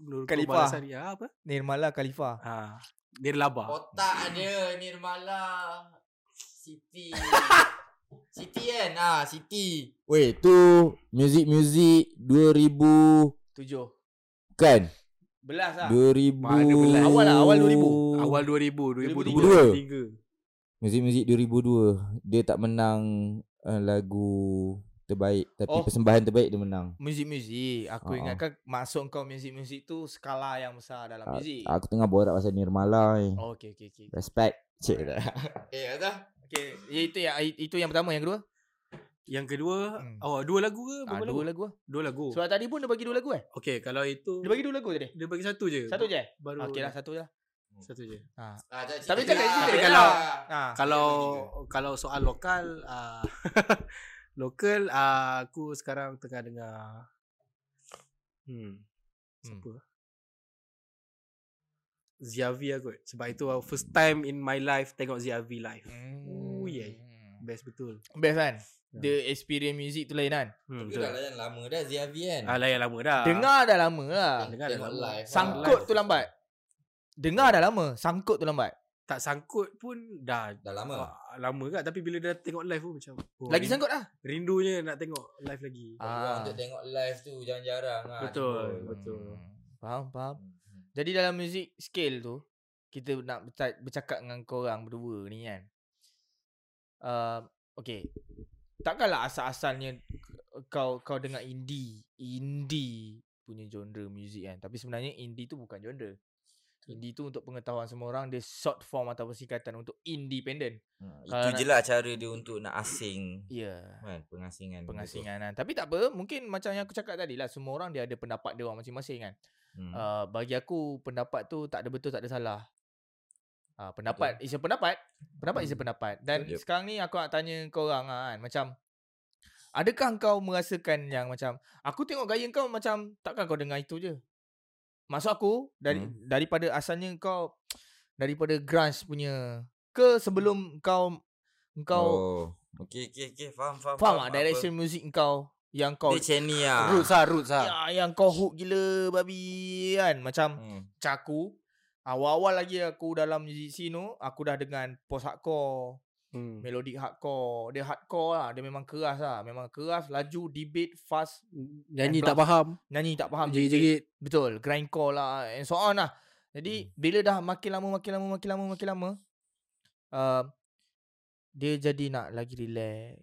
[SPEAKER 3] Nur ya, apa?
[SPEAKER 2] Nirmala Khalifa.
[SPEAKER 3] Ha, Nirlaba.
[SPEAKER 4] Otak ada Nirmala. Siti. <laughs> Siti kan? Ah, Siti.
[SPEAKER 5] Weh tu Music-music 2000
[SPEAKER 2] Tujuh.
[SPEAKER 5] Kan?
[SPEAKER 2] Belas lah.
[SPEAKER 5] 2000
[SPEAKER 3] Mana belas?
[SPEAKER 2] Awal lah, awal 2000.
[SPEAKER 3] Awal 2000 2002 2003
[SPEAKER 5] Music-music 2002 Dia tak menang uh, Lagu Terbaik Tapi
[SPEAKER 2] Oh.
[SPEAKER 5] persembahan terbaik dia menang.
[SPEAKER 2] Muzik-muzik. Aku
[SPEAKER 5] Ah.
[SPEAKER 2] ingatkan Masuk kau muzik-muzik tu Skala yang besar dalam
[SPEAKER 5] Ah,
[SPEAKER 2] muzik.
[SPEAKER 5] Aku tengah borak pasal Nirmala ni.
[SPEAKER 2] Oh, Okay okay okay
[SPEAKER 5] Respect Cik. Dah <laughs>
[SPEAKER 4] Eh, ada?
[SPEAKER 2] Okay ya, Itu yang itu yang pertama. Yang kedua?
[SPEAKER 3] Yang kedua
[SPEAKER 2] Hmm.
[SPEAKER 3] Oh dua lagu ke?
[SPEAKER 2] ah, Dua
[SPEAKER 3] lagu?
[SPEAKER 2] lagu.
[SPEAKER 3] Dua lagu.
[SPEAKER 2] Sebab tadi pun dia bagi dua lagu eh?
[SPEAKER 3] Okay kalau itu
[SPEAKER 2] Dia bagi dua lagu tadi?
[SPEAKER 3] Dia bagi satu je.
[SPEAKER 2] Satu je?
[SPEAKER 3] Baru
[SPEAKER 2] Okay lah satu je lah.
[SPEAKER 3] Satu je.
[SPEAKER 2] Ha.
[SPEAKER 4] Ah, tak,
[SPEAKER 2] Tapi cakap cerita
[SPEAKER 3] kalau-
[SPEAKER 2] ha.
[SPEAKER 3] Kalau Kalau soal lokal uh, <laughs> Lokal uh, Aku sekarang tengah dengar Hmm Siapa? Ziavi aku Sebab itu uh, first time in my life Tengok Ziavi live
[SPEAKER 2] Hmm.
[SPEAKER 3] Oh, yeah. Best betul
[SPEAKER 2] Best kan
[SPEAKER 3] Ya.
[SPEAKER 2] Dia experience music tu lain kan
[SPEAKER 3] hmm,
[SPEAKER 4] Tapi
[SPEAKER 3] betul
[SPEAKER 4] dah layan lama dah Ziavi kan?
[SPEAKER 3] Ah, layan lama dah
[SPEAKER 2] Dengar dah lama lah
[SPEAKER 3] dengar dah lama.
[SPEAKER 4] live.
[SPEAKER 2] Sangkut tu lambat Dengar dah lama Sangkut tu lambat
[SPEAKER 3] Tak sangkut pun Dah
[SPEAKER 4] Dah lama.
[SPEAKER 3] ah, Lama kan Tapi bila dah tengok live pun macam oh,
[SPEAKER 2] Lagi
[SPEAKER 3] rindu-
[SPEAKER 2] sangkut lah
[SPEAKER 3] Rindunya nak tengok live lagi
[SPEAKER 4] Ah.
[SPEAKER 2] Ah.
[SPEAKER 4] Untuk tengok live tu jarang-jarang lah.
[SPEAKER 3] Betul,
[SPEAKER 4] jempol.
[SPEAKER 3] betul.
[SPEAKER 2] Hmm. Faham faham
[SPEAKER 4] Hmm.
[SPEAKER 2] Jadi dalam music scale tu Kita nak berca- bercakap dengan korang berdua ni kan uh, Okay Takkanlah asal-asalnya Kau kau dengar indie Indie punya genre music kan Tapi sebenarnya indie tu bukan genre Indie tu untuk pengetahuan semua orang Dia short form ataupun singkatan untuk independent
[SPEAKER 1] Hmm, itu je lah cara dia untuk nak asing
[SPEAKER 2] Ya yeah.
[SPEAKER 1] kan pengasingan.
[SPEAKER 2] Pengasingan kan Tapi tak apa Mungkin macam yang aku cakap tadi lah Semua orang dia ada pendapat dia orang masing-masing kan
[SPEAKER 1] Hmm.
[SPEAKER 2] uh, bagi aku pendapat tu tak ada betul tak ada salah. Uh, pendapat is a pendapat. Pendapat is a pendapat. Dan
[SPEAKER 1] Yep.
[SPEAKER 2] sekarang ni aku nak tanya kau orang ah, kan macam adakah kau merasakan yang macam aku tengok gaya kau macam takkan kau dengar itu je. Maksud aku dari
[SPEAKER 1] Hmm.
[SPEAKER 2] daripada asalnya kau daripada grunge punya ke sebelum kau kau
[SPEAKER 1] Oh. Okey okey okey faham faham.
[SPEAKER 2] faham tak
[SPEAKER 1] apa.
[SPEAKER 2] direction music kau yang kau
[SPEAKER 1] Dia macam ni lah.
[SPEAKER 3] Roots lah Roots lah
[SPEAKER 2] ya, yang kau hook gila babi kan macam
[SPEAKER 1] Hmm.
[SPEAKER 2] macam aku Awal-awal lagi aku dalam music scene tu Aku dah dengan post hardcore
[SPEAKER 3] hmm.
[SPEAKER 2] Melodic hardcore. Dia hardcore lah. Dia memang keras lah. Memang keras Laju Debate Fast
[SPEAKER 3] Nyanyi tak faham.
[SPEAKER 2] Nyanyi tak faham
[SPEAKER 3] Jerit-jerit
[SPEAKER 2] Betul. Grindcore lah And so on lah. Jadi Bila dah makin lama Makin lama Makin lama Makin lama uh, Dia jadi nak lagi relax.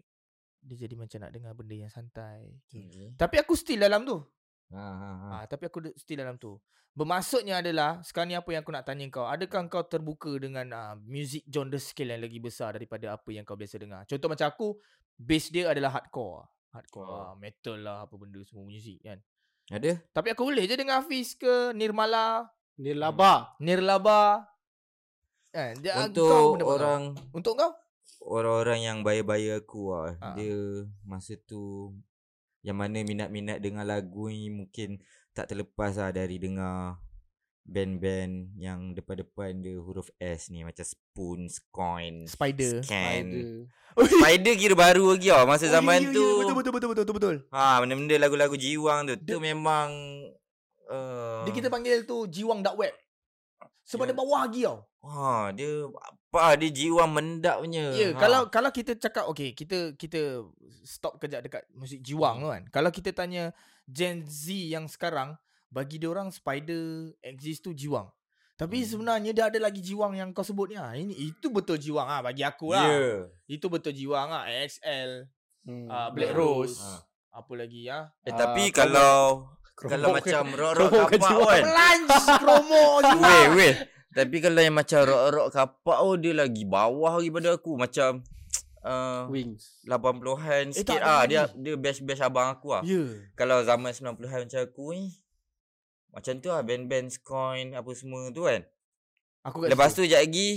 [SPEAKER 2] Dia jadi macam nak dengar benda yang santai.
[SPEAKER 1] Okay.
[SPEAKER 2] Tapi aku still dalam tu
[SPEAKER 1] Ha ha ha.
[SPEAKER 2] Ah, tapi aku still dalam tu. Bermaksudnya adalah sekarang ni apa yang aku nak tanya kau. Adakah kau terbuka dengan uh, music genre scale yang lagi besar daripada apa yang kau biasa dengar? Contoh macam aku, base dia adalah hardcore. Hardcore,
[SPEAKER 1] Oh.
[SPEAKER 2] metal lah apa benda semua music kan.
[SPEAKER 1] Ada?
[SPEAKER 2] Tapi aku boleh je dengar Hafiz ke Nirmala,
[SPEAKER 3] Nirlaba
[SPEAKER 2] Nirlaba. Kan? Dia, kau
[SPEAKER 1] Untuk
[SPEAKER 2] benda-benda.
[SPEAKER 1] orang
[SPEAKER 2] Untuk kau?
[SPEAKER 1] orang-orang yang bayar-bayar aku lah.
[SPEAKER 2] Ah.
[SPEAKER 1] Dia masa tu yang mana minat-minat dengar lagu ni mungkin tak terlepas lah dari dengar band-band yang depan-depan dia huruf S ni macam Spoon, Coin,
[SPEAKER 2] Spider.
[SPEAKER 1] Scan.
[SPEAKER 3] Spider.
[SPEAKER 1] Spider kira baru lagi tau masa
[SPEAKER 2] Oh,
[SPEAKER 1] zaman
[SPEAKER 2] ya, ya,
[SPEAKER 1] tu.
[SPEAKER 2] ya, Betul betul betul betul betul betul.
[SPEAKER 1] Ha, benda-benda lagu-lagu jiwang tu.
[SPEAKER 2] Dia-
[SPEAKER 1] Tu memang uh,
[SPEAKER 2] Dia kita panggil tu jiwang dark web. Sebab
[SPEAKER 1] Ya.
[SPEAKER 2] dia bawah lagi tau.
[SPEAKER 1] ha, dia apa dia jiwang mendak punya.
[SPEAKER 2] Ya,
[SPEAKER 1] ha.
[SPEAKER 2] kalau kalau kita cakap okey, kita kita stop kejap dekat musik jiwang tu kan. Kalau kita tanya Gen Z yang sekarang, bagi dia orang Spider exist tu jiwang. Tapi
[SPEAKER 1] Hmm.
[SPEAKER 2] sebenarnya dia ada lagi jiwang yang kau sebut ni ah. Ini itu betul jiwang ah bagi aku lah.
[SPEAKER 1] Ya.
[SPEAKER 2] Itu betul jiwang ah. AXL,
[SPEAKER 3] Hmm.
[SPEAKER 2] ah, Black Rose.
[SPEAKER 1] Ha.
[SPEAKER 2] Apa lagi ah?
[SPEAKER 1] Eh
[SPEAKER 3] Ah,
[SPEAKER 1] tapi kalau kalau macam <laughs>
[SPEAKER 3] ke
[SPEAKER 1] kapak kan.
[SPEAKER 2] Lunch promo <laughs> jiwang.
[SPEAKER 1] Weh, weh. Tapi kalau yang macam rock-rock kapak oh dia lagi bawah daripada aku. Macam <tsk> uh,
[SPEAKER 3] Wings.
[SPEAKER 1] 80-an
[SPEAKER 2] Eh,
[SPEAKER 1] sikit ah dia dia best-best abang aku ah.
[SPEAKER 2] Ya.
[SPEAKER 1] Kalau zaman 90-an macam aku ni macam tu lah band-band Coin apa semua tu kan.
[SPEAKER 2] Aku kat
[SPEAKER 1] Lepas
[SPEAKER 2] situ.
[SPEAKER 1] tu sekejap lagi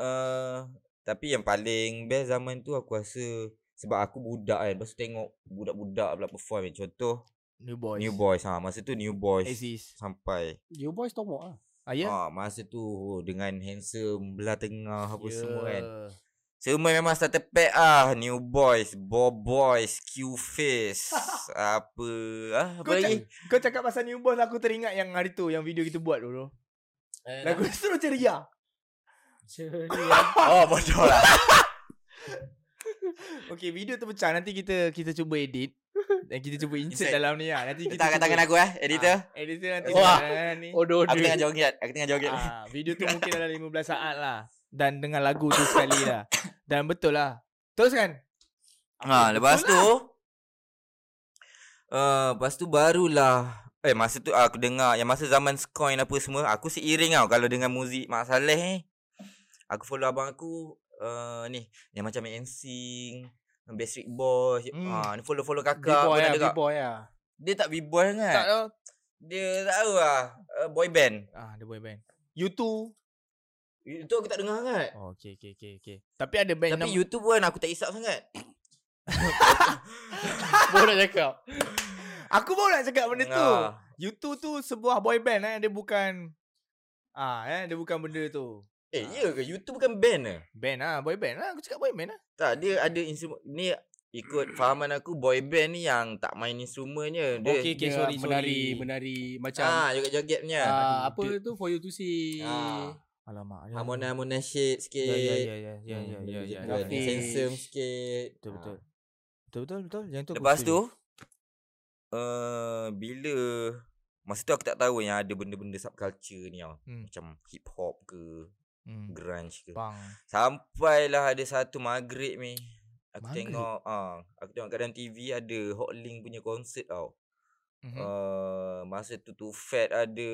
[SPEAKER 1] uh, Tapi yang paling best zaman tu aku rasa Sebab aku budak kan Lepas tu tengok budak-budak pula perform. Contoh
[SPEAKER 2] New Boys.
[SPEAKER 1] New Boys ha. Masa tu New Boys
[SPEAKER 2] Exist.
[SPEAKER 1] Sampai
[SPEAKER 3] You boys tomok lah.
[SPEAKER 2] Ah ya.
[SPEAKER 1] ha, Masa tu dengan handsome Belah tengah apa
[SPEAKER 2] Ya.
[SPEAKER 1] semua kan Semua memang starter pack ah New Boys Bob Boys Q-Face <laughs> Apa ah, Apa
[SPEAKER 2] Kau,
[SPEAKER 1] lagi
[SPEAKER 2] cak, kau cakap pasal New Boys aku teringat yang hari tu yang video kita buat dulu.
[SPEAKER 4] Eh,
[SPEAKER 2] Lagu <laughs> Seru Ceria. <laughs>
[SPEAKER 1] Oh bodoh lah
[SPEAKER 2] Okay, video tu pecah. Nanti kita kita cuba edit. Dan kita cuba insert
[SPEAKER 1] Insert.
[SPEAKER 2] dalam ni lah. Nanti kita
[SPEAKER 1] Letak kat tangan aku eh Editor
[SPEAKER 2] Ah, editor nanti
[SPEAKER 3] Wah.
[SPEAKER 2] ni.
[SPEAKER 3] Oh,
[SPEAKER 1] Aku tengah joget Aku tengah joget
[SPEAKER 2] Ah, video tu mungkin dalam 15 saat lah. Dan dengan lagu tu sekali lah. Dan betul lah. Teruskan.
[SPEAKER 1] Ha,
[SPEAKER 2] Betul
[SPEAKER 1] lepas
[SPEAKER 2] lah.
[SPEAKER 1] tu uh, lepas tu barulah eh masa tu aku dengar yang masa zaman Skoin apa semua aku seiring tau kalau dengan muzik Mak Saleh ni. Aku follow abang aku uh, ni yang macam NSYNC, Backstreet Boys.
[SPEAKER 2] Hmm.
[SPEAKER 1] Ha, ni follow-follow kakak
[SPEAKER 3] B-boy lah. B-boy lah.
[SPEAKER 1] Dia tak B-boy sangat.
[SPEAKER 2] Tak tahu.
[SPEAKER 1] Dia tak tahu lah uh, boy band.
[SPEAKER 2] Ah, the boy band. YouTube.
[SPEAKER 1] Itu aku tak dengar sangat.
[SPEAKER 2] Oh, okay, okay, okay, okay. Tapi ada band
[SPEAKER 1] Tapi
[SPEAKER 2] nama-
[SPEAKER 1] YouTube pun aku tak isap sangat. <laughs>
[SPEAKER 3] Boleh nak cakap.
[SPEAKER 2] Aku baru nak cakap benda tu.
[SPEAKER 1] Ah.
[SPEAKER 2] YouTube tu sebuah boy band eh. Dia bukan... Ah, eh. Dia bukan benda tu.
[SPEAKER 1] Eh, ya ke? YouTube bukan band ke?
[SPEAKER 2] Band lah. Boy band lah. Aku cakap boy band lah.
[SPEAKER 1] Tak, dia ada instrumen ni ikut fahaman aku boy band ni yang tak main instrumennya. Dia
[SPEAKER 2] Okey, okey.
[SPEAKER 3] Dia
[SPEAKER 2] sorry,
[SPEAKER 3] menari,
[SPEAKER 2] sorry.
[SPEAKER 3] menari macam
[SPEAKER 1] ah joget-joget punya.
[SPEAKER 3] ah,
[SPEAKER 2] Aduh,
[SPEAKER 3] apa tu for you to see.
[SPEAKER 1] Ah.
[SPEAKER 2] Alamak. ya.
[SPEAKER 1] Harmona-harmona shade sikit.
[SPEAKER 2] Ya, ya, ya, ya, ya, ya,
[SPEAKER 1] Hmm,
[SPEAKER 2] ya, ya, ya.
[SPEAKER 1] kan.
[SPEAKER 3] Grafis.
[SPEAKER 1] Handsome sikit.
[SPEAKER 2] Betul,
[SPEAKER 1] Ah.
[SPEAKER 2] betul. Betul, betul, betul. Yang tu
[SPEAKER 1] Lepas tu uh, bila masa tu aku tak tahu yang ada benda-benda subculture ni tau.
[SPEAKER 2] Hmm.
[SPEAKER 1] Macam hip hop ke,
[SPEAKER 2] Hmm.
[SPEAKER 1] grunge ke.
[SPEAKER 2] Bang.
[SPEAKER 1] Sampailah ada satu maghrib ni. Aku
[SPEAKER 2] Maghrib?
[SPEAKER 1] tengok ah, aku tengok kat dalam TV ada Hotlink punya konsert tau.
[SPEAKER 2] Mhm.
[SPEAKER 1] Uh, masa tu tu Fat ada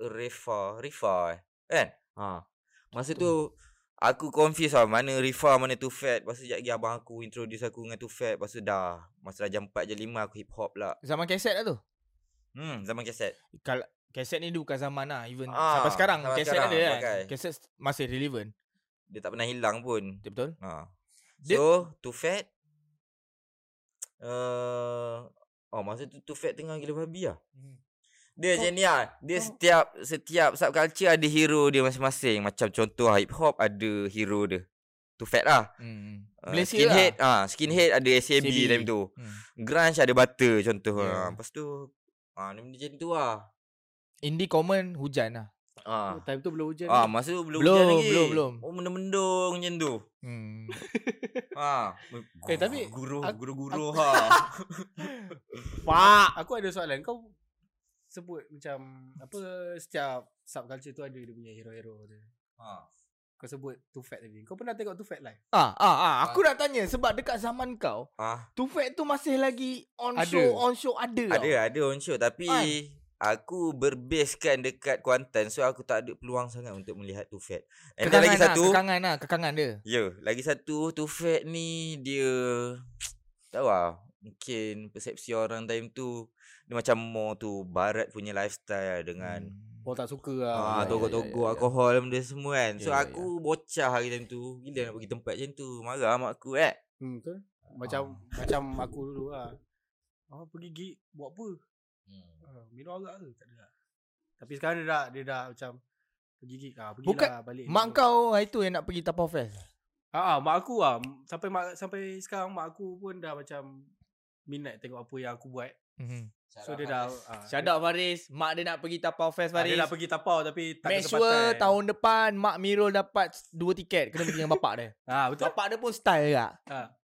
[SPEAKER 1] Rifa, Rifa eh. Kan? Ha. Masa tu aku confused lah mana Rifa mana tu Fat. Lepas tu sekejap lagi abang aku introduce aku dengan tu Fat. Lepas tu dah masa dah jam 4 jam 5 aku hip hop lah.
[SPEAKER 2] Zaman kaset lah tu.
[SPEAKER 1] Hmm, zaman kaset.
[SPEAKER 2] Kalau kaset ni dia bukan zaman lah. Even
[SPEAKER 1] Ah,
[SPEAKER 2] sampai sekarang
[SPEAKER 1] sampai
[SPEAKER 2] kaset
[SPEAKER 1] sekarang
[SPEAKER 2] ada kan.
[SPEAKER 1] pakai.
[SPEAKER 2] Kaset masih relevant.
[SPEAKER 1] Dia tak pernah hilang pun.
[SPEAKER 2] Betul betul?
[SPEAKER 1] Ha.
[SPEAKER 2] Dia-
[SPEAKER 1] So, tu Fat uh, Oh masa tu tu Fat tengah gila babi lah.
[SPEAKER 2] Mhm.
[SPEAKER 1] Dia macam ni lah. Dia
[SPEAKER 3] kau-
[SPEAKER 1] setiap setiap subculture ada hero dia masing-masing. Macam contoh hip hop ada hero dia. Tu Fat lah.
[SPEAKER 2] Hmm.
[SPEAKER 1] Uh, skinhead
[SPEAKER 2] lah.
[SPEAKER 1] ah skinhead ada SAB
[SPEAKER 2] SAB.
[SPEAKER 1] time tu.
[SPEAKER 2] Hmm.
[SPEAKER 1] Grunge ada Butter contoh.
[SPEAKER 2] Yeah.
[SPEAKER 1] Yeah. Lepas tu ah ni benda macam tu lah.
[SPEAKER 2] Indie common hujan lah.
[SPEAKER 1] Ah.
[SPEAKER 3] Time tu belum hujan.
[SPEAKER 1] Ah, masa tu belum,
[SPEAKER 2] Belum,
[SPEAKER 1] hujan lagi.
[SPEAKER 2] belum, belum.
[SPEAKER 1] Oh, mendung-mendung macam tu.
[SPEAKER 2] Hmm.
[SPEAKER 1] Ha. <laughs>
[SPEAKER 3] Eh, tapi
[SPEAKER 1] guru
[SPEAKER 3] aku-
[SPEAKER 1] guru-guru ha.
[SPEAKER 2] Pak.
[SPEAKER 3] Aku ada soalan. Kau sebut macam apa setiap subculture tu ada dia punya hero-hero dia.
[SPEAKER 1] ha.
[SPEAKER 3] Kau sebut Too Fat tadi. Kau pernah tengok Too Fat live?
[SPEAKER 2] Ah, ah, ah, aku nak tanya sebab dekat zaman kau,
[SPEAKER 1] Ah,
[SPEAKER 2] Two Fat tu masih lagi on
[SPEAKER 3] Ada.
[SPEAKER 2] show, on show ada.
[SPEAKER 1] ada ada on show tapi
[SPEAKER 2] Kan?
[SPEAKER 1] Aku berbaskan dekat Kuantan so aku tak ada peluang sangat untuk melihat tu fat. And then
[SPEAKER 2] Kekangan
[SPEAKER 1] lagi
[SPEAKER 2] lah,
[SPEAKER 1] satu,
[SPEAKER 2] kekangan lah, kekangan dia.
[SPEAKER 1] ya, lagi satu tu fat ni dia <tsk> tahu lah mungkin persepsi orang time tu dia macam more tu barat punya lifestyle dengan
[SPEAKER 2] Hmm.
[SPEAKER 3] Kau tak suka
[SPEAKER 1] Ah,
[SPEAKER 3] lah.
[SPEAKER 2] ya, ya,
[SPEAKER 1] togok-togok
[SPEAKER 2] ya, ya.
[SPEAKER 1] alkohol benda semua kan. So
[SPEAKER 2] Ya, ya,
[SPEAKER 1] aku bocah hari time tu. Gila nak pergi tempat macam tu. Marah mak aku eh.
[SPEAKER 3] Hmm, betul. Macam macam aku dulu lah. Ah, pergi gig buat apa?
[SPEAKER 4] Hmm.
[SPEAKER 3] Ah, minum arak ke? Tak ada. lah. Tapi sekarang dia dah dia dah macam pergi gig ah, pergi
[SPEAKER 2] Bukan-
[SPEAKER 3] lah balik.
[SPEAKER 2] Mak kau hari tu yang nak pergi Tapau Fest.
[SPEAKER 3] Ah, ah, mak aku ah sampai mak sampai sekarang mak aku pun dah macam minat tengok apa yang aku buat.
[SPEAKER 2] Mhm.
[SPEAKER 3] So dia dah ah,
[SPEAKER 2] Shout out Faris. Mak dia nak pergi Tapau Fest
[SPEAKER 3] ah,
[SPEAKER 2] Faris.
[SPEAKER 3] dia dah pergi tapau tapi tak
[SPEAKER 2] Make sure tahun depan Mak Mirul dapat dua tiket. Kena pergi dengan bapak dia.
[SPEAKER 3] Ah, betul.
[SPEAKER 2] Bapak dia pun style juga.
[SPEAKER 3] Ah.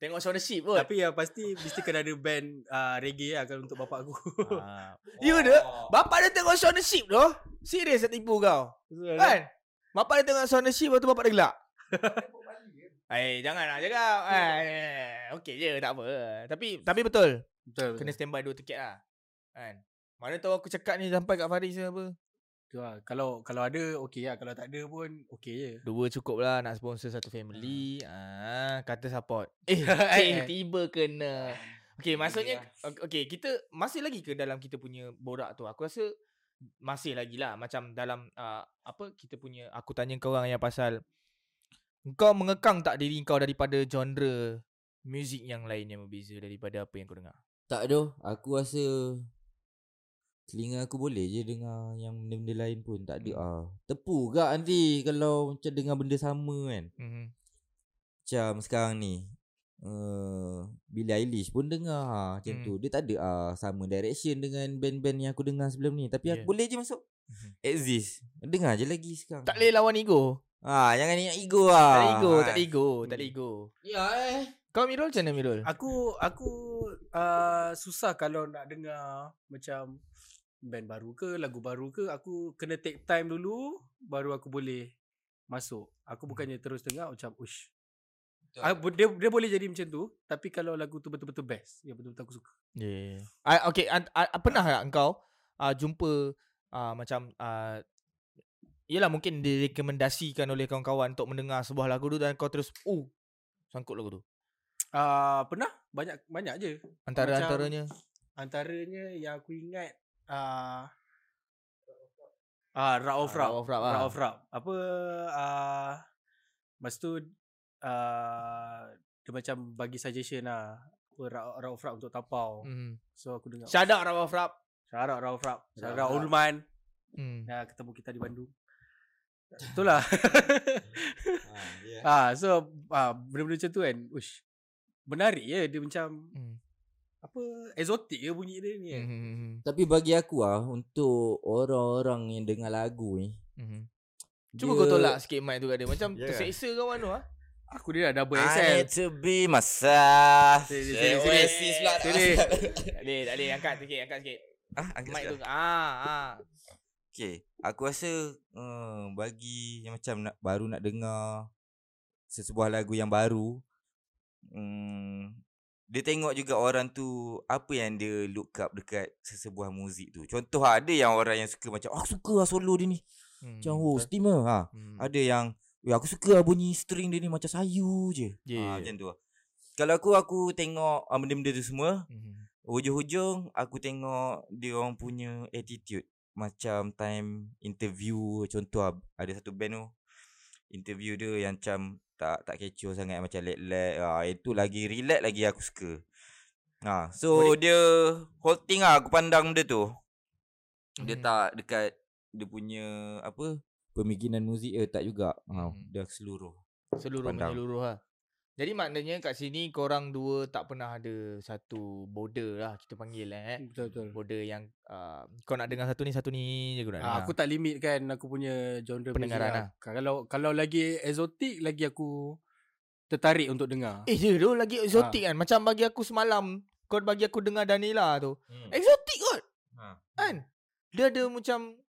[SPEAKER 2] Tengok the Sheep pun.
[SPEAKER 3] Tapi yang pasti mesti kena ada band uh, reggae lah kalau untuk bapak aku.
[SPEAKER 2] Ah. Ya dia. Bapak dia tengok the Sheep tu. Serius tak tipu kau. Kan? Bapak dia tengok Sheep lepas tu bapak dia gelak. <laughs> Eh, janganlah cakap. Eh, okey je, tak apa. Tapi tapi betul.
[SPEAKER 3] betul.
[SPEAKER 2] Kena standby dua tiket lah. Kan? Mana tahu aku cakap ni sampai kat Faris ke apa.
[SPEAKER 3] Betul lah. Kalau kalau ada okey lah, kalau tak ada pun okey je.
[SPEAKER 2] Dua cukup lah nak sponsor satu family. Ah, kata support. <laughs> Eh,
[SPEAKER 3] Eh, eh.
[SPEAKER 2] tiba kena. Okay, maksudnya ok- okay, kita masih lagi ke dalam kita punya borak tu? Aku rasa masih lagi lah macam dalam uh, apa kita punya aku tanya kau orang yang pasal kau mengekang tak diri kau daripada genre muzik yang lain yang berbeza daripada apa yang kau dengar?
[SPEAKER 5] Tak doh. Aku rasa telinga aku boleh je dengar yang benda-benda lain pun. Tak ada ah. Tepu gak nanti kalau macam dengar benda sama kan.
[SPEAKER 2] Mhm.
[SPEAKER 5] Macam sekarang ni. Uh, Billie Eilish pun dengar ha, macam
[SPEAKER 2] Hmm.
[SPEAKER 5] tu. Dia tak ada ah, sama direction dengan band-band yang aku dengar sebelum ni. Tapi
[SPEAKER 2] Yeah.
[SPEAKER 5] aku boleh je masuk.
[SPEAKER 2] Mhm.
[SPEAKER 5] Exist. Dengar je lagi sekarang.
[SPEAKER 2] Tak boleh lawan ego.
[SPEAKER 5] Ah, jangan ingat ego ah.
[SPEAKER 2] Tak ada ego, tak ada
[SPEAKER 5] Ah.
[SPEAKER 2] ego, tak ada ego.
[SPEAKER 4] Ya eh.
[SPEAKER 2] Kau Mirul macam mana Mirul?
[SPEAKER 3] Aku aku uh, susah kalau nak dengar macam band baru ke lagu baru ke aku kena take time dulu baru aku boleh masuk. Aku bukannya terus dengar macam ush.
[SPEAKER 4] Betul.
[SPEAKER 3] Ah, bo- dia dia boleh jadi macam tu tapi kalau lagu tu betul-betul best yang betul-betul aku suka.
[SPEAKER 2] Yeah. Uh, okay, uh, uh, pernah tak engkau uh, jumpa uh, macam uh, Yelah mungkin direkomendasikan oleh kawan-kawan untuk mendengar sebuah lagu tu dan kau terus uh sangkut lagu tu.
[SPEAKER 3] Uh, pernah banyak banyak je.
[SPEAKER 2] Antara
[SPEAKER 3] Macam-
[SPEAKER 2] antaranya
[SPEAKER 3] Antaranya yang aku ingat uh, ah of Rap.
[SPEAKER 2] Rap of. Rap
[SPEAKER 3] of Rap. Apa uh, Lepas tu uh, Dia macam bagi suggestion lah Apa of Rap untuk tapau
[SPEAKER 2] Hmm.
[SPEAKER 3] So aku dengar
[SPEAKER 2] Shout out Rap of Rap.
[SPEAKER 3] Shout out Rap of Rap Shout out. Ulman
[SPEAKER 2] Hmm.
[SPEAKER 3] Ya ketemu kita di Bandung Itulah
[SPEAKER 1] Ha, yeah.
[SPEAKER 3] ah, So ah, Benda-benda macam tu kan Ush Menarik je Dia macam
[SPEAKER 2] Hmm.
[SPEAKER 3] Apa Exotic ke bunyi dia ni kan
[SPEAKER 2] Hmm.
[SPEAKER 5] Tapi bagi aku ah untuk orang-orang yang dengar lagu ni
[SPEAKER 2] Hmm. Cuba
[SPEAKER 5] dia-
[SPEAKER 2] kau tolak sikit mic tu kat dia. Macam
[SPEAKER 1] Yeah.
[SPEAKER 2] terseksa kau mana ah?
[SPEAKER 3] Aku dia dah double
[SPEAKER 1] I
[SPEAKER 3] XL
[SPEAKER 1] need to be myself.
[SPEAKER 3] Sini, sini, sini.
[SPEAKER 4] Pula
[SPEAKER 3] Sini.
[SPEAKER 4] asal.
[SPEAKER 2] Tak boleh, tak boleh. Angkat sikit, angkat sikit.
[SPEAKER 1] Ah, angkat
[SPEAKER 2] Mic tu.
[SPEAKER 1] sekarang.
[SPEAKER 2] Ah, ah.
[SPEAKER 1] Okay, aku rasa uh, bagi yang macam nak, baru nak dengar sesebuah lagu yang baru, um, dia tengok juga orang tu apa yang dia look up dekat sesebuah muzik tu. Contoh ah, ada yang orang yang suka macam, oh, aku suka lah solo dia ni.
[SPEAKER 2] Hmm.
[SPEAKER 1] Macam, oh, steamer. Ha.
[SPEAKER 2] Hmm.
[SPEAKER 1] Ada yang, ya, aku suka lah bunyi string dia ni macam sayu je.
[SPEAKER 2] Yeah.
[SPEAKER 1] Ha, macam tu lah. Kalau aku, aku tengok uh, benda-benda tu semua,
[SPEAKER 2] Hmm.
[SPEAKER 1] Hujung-hujung aku tengok dia orang punya attitude macam time interview contoh ada satu band tu interview dia yang macam tak tak kecoh sangat macam lag-lag ah itu lagi relax lagi aku suka. Ha so dia whole thing ah aku pandang benda tu. Dia
[SPEAKER 2] Mhm.
[SPEAKER 1] tak dekat dia punya apa
[SPEAKER 5] pemikiran muzik eh tak juga. Ha,
[SPEAKER 2] Hmm.
[SPEAKER 5] dia seluruh.
[SPEAKER 2] Seluruh
[SPEAKER 1] Pandang.
[SPEAKER 2] menyeluruh lah. Jadi maknanya kat sini korang dua tak pernah ada satu border lah kita panggil eh.
[SPEAKER 3] Betul betul
[SPEAKER 2] Border yang uh, kau nak dengar satu ni satu ni je kau nak
[SPEAKER 3] Ah,
[SPEAKER 2] dengar.
[SPEAKER 3] aku tak limit kan aku punya genre
[SPEAKER 2] Pendengaran
[SPEAKER 3] muzik lah. Kalau kalau lagi exotic lagi aku tertarik untuk dengar.
[SPEAKER 2] Eh dia tu lagi exotic kan. Macam bagi aku semalam kau bagi aku dengar Danila tu.
[SPEAKER 1] Hmm.
[SPEAKER 2] Exotic kot.
[SPEAKER 1] Ha.
[SPEAKER 2] Kan? Dia ada macam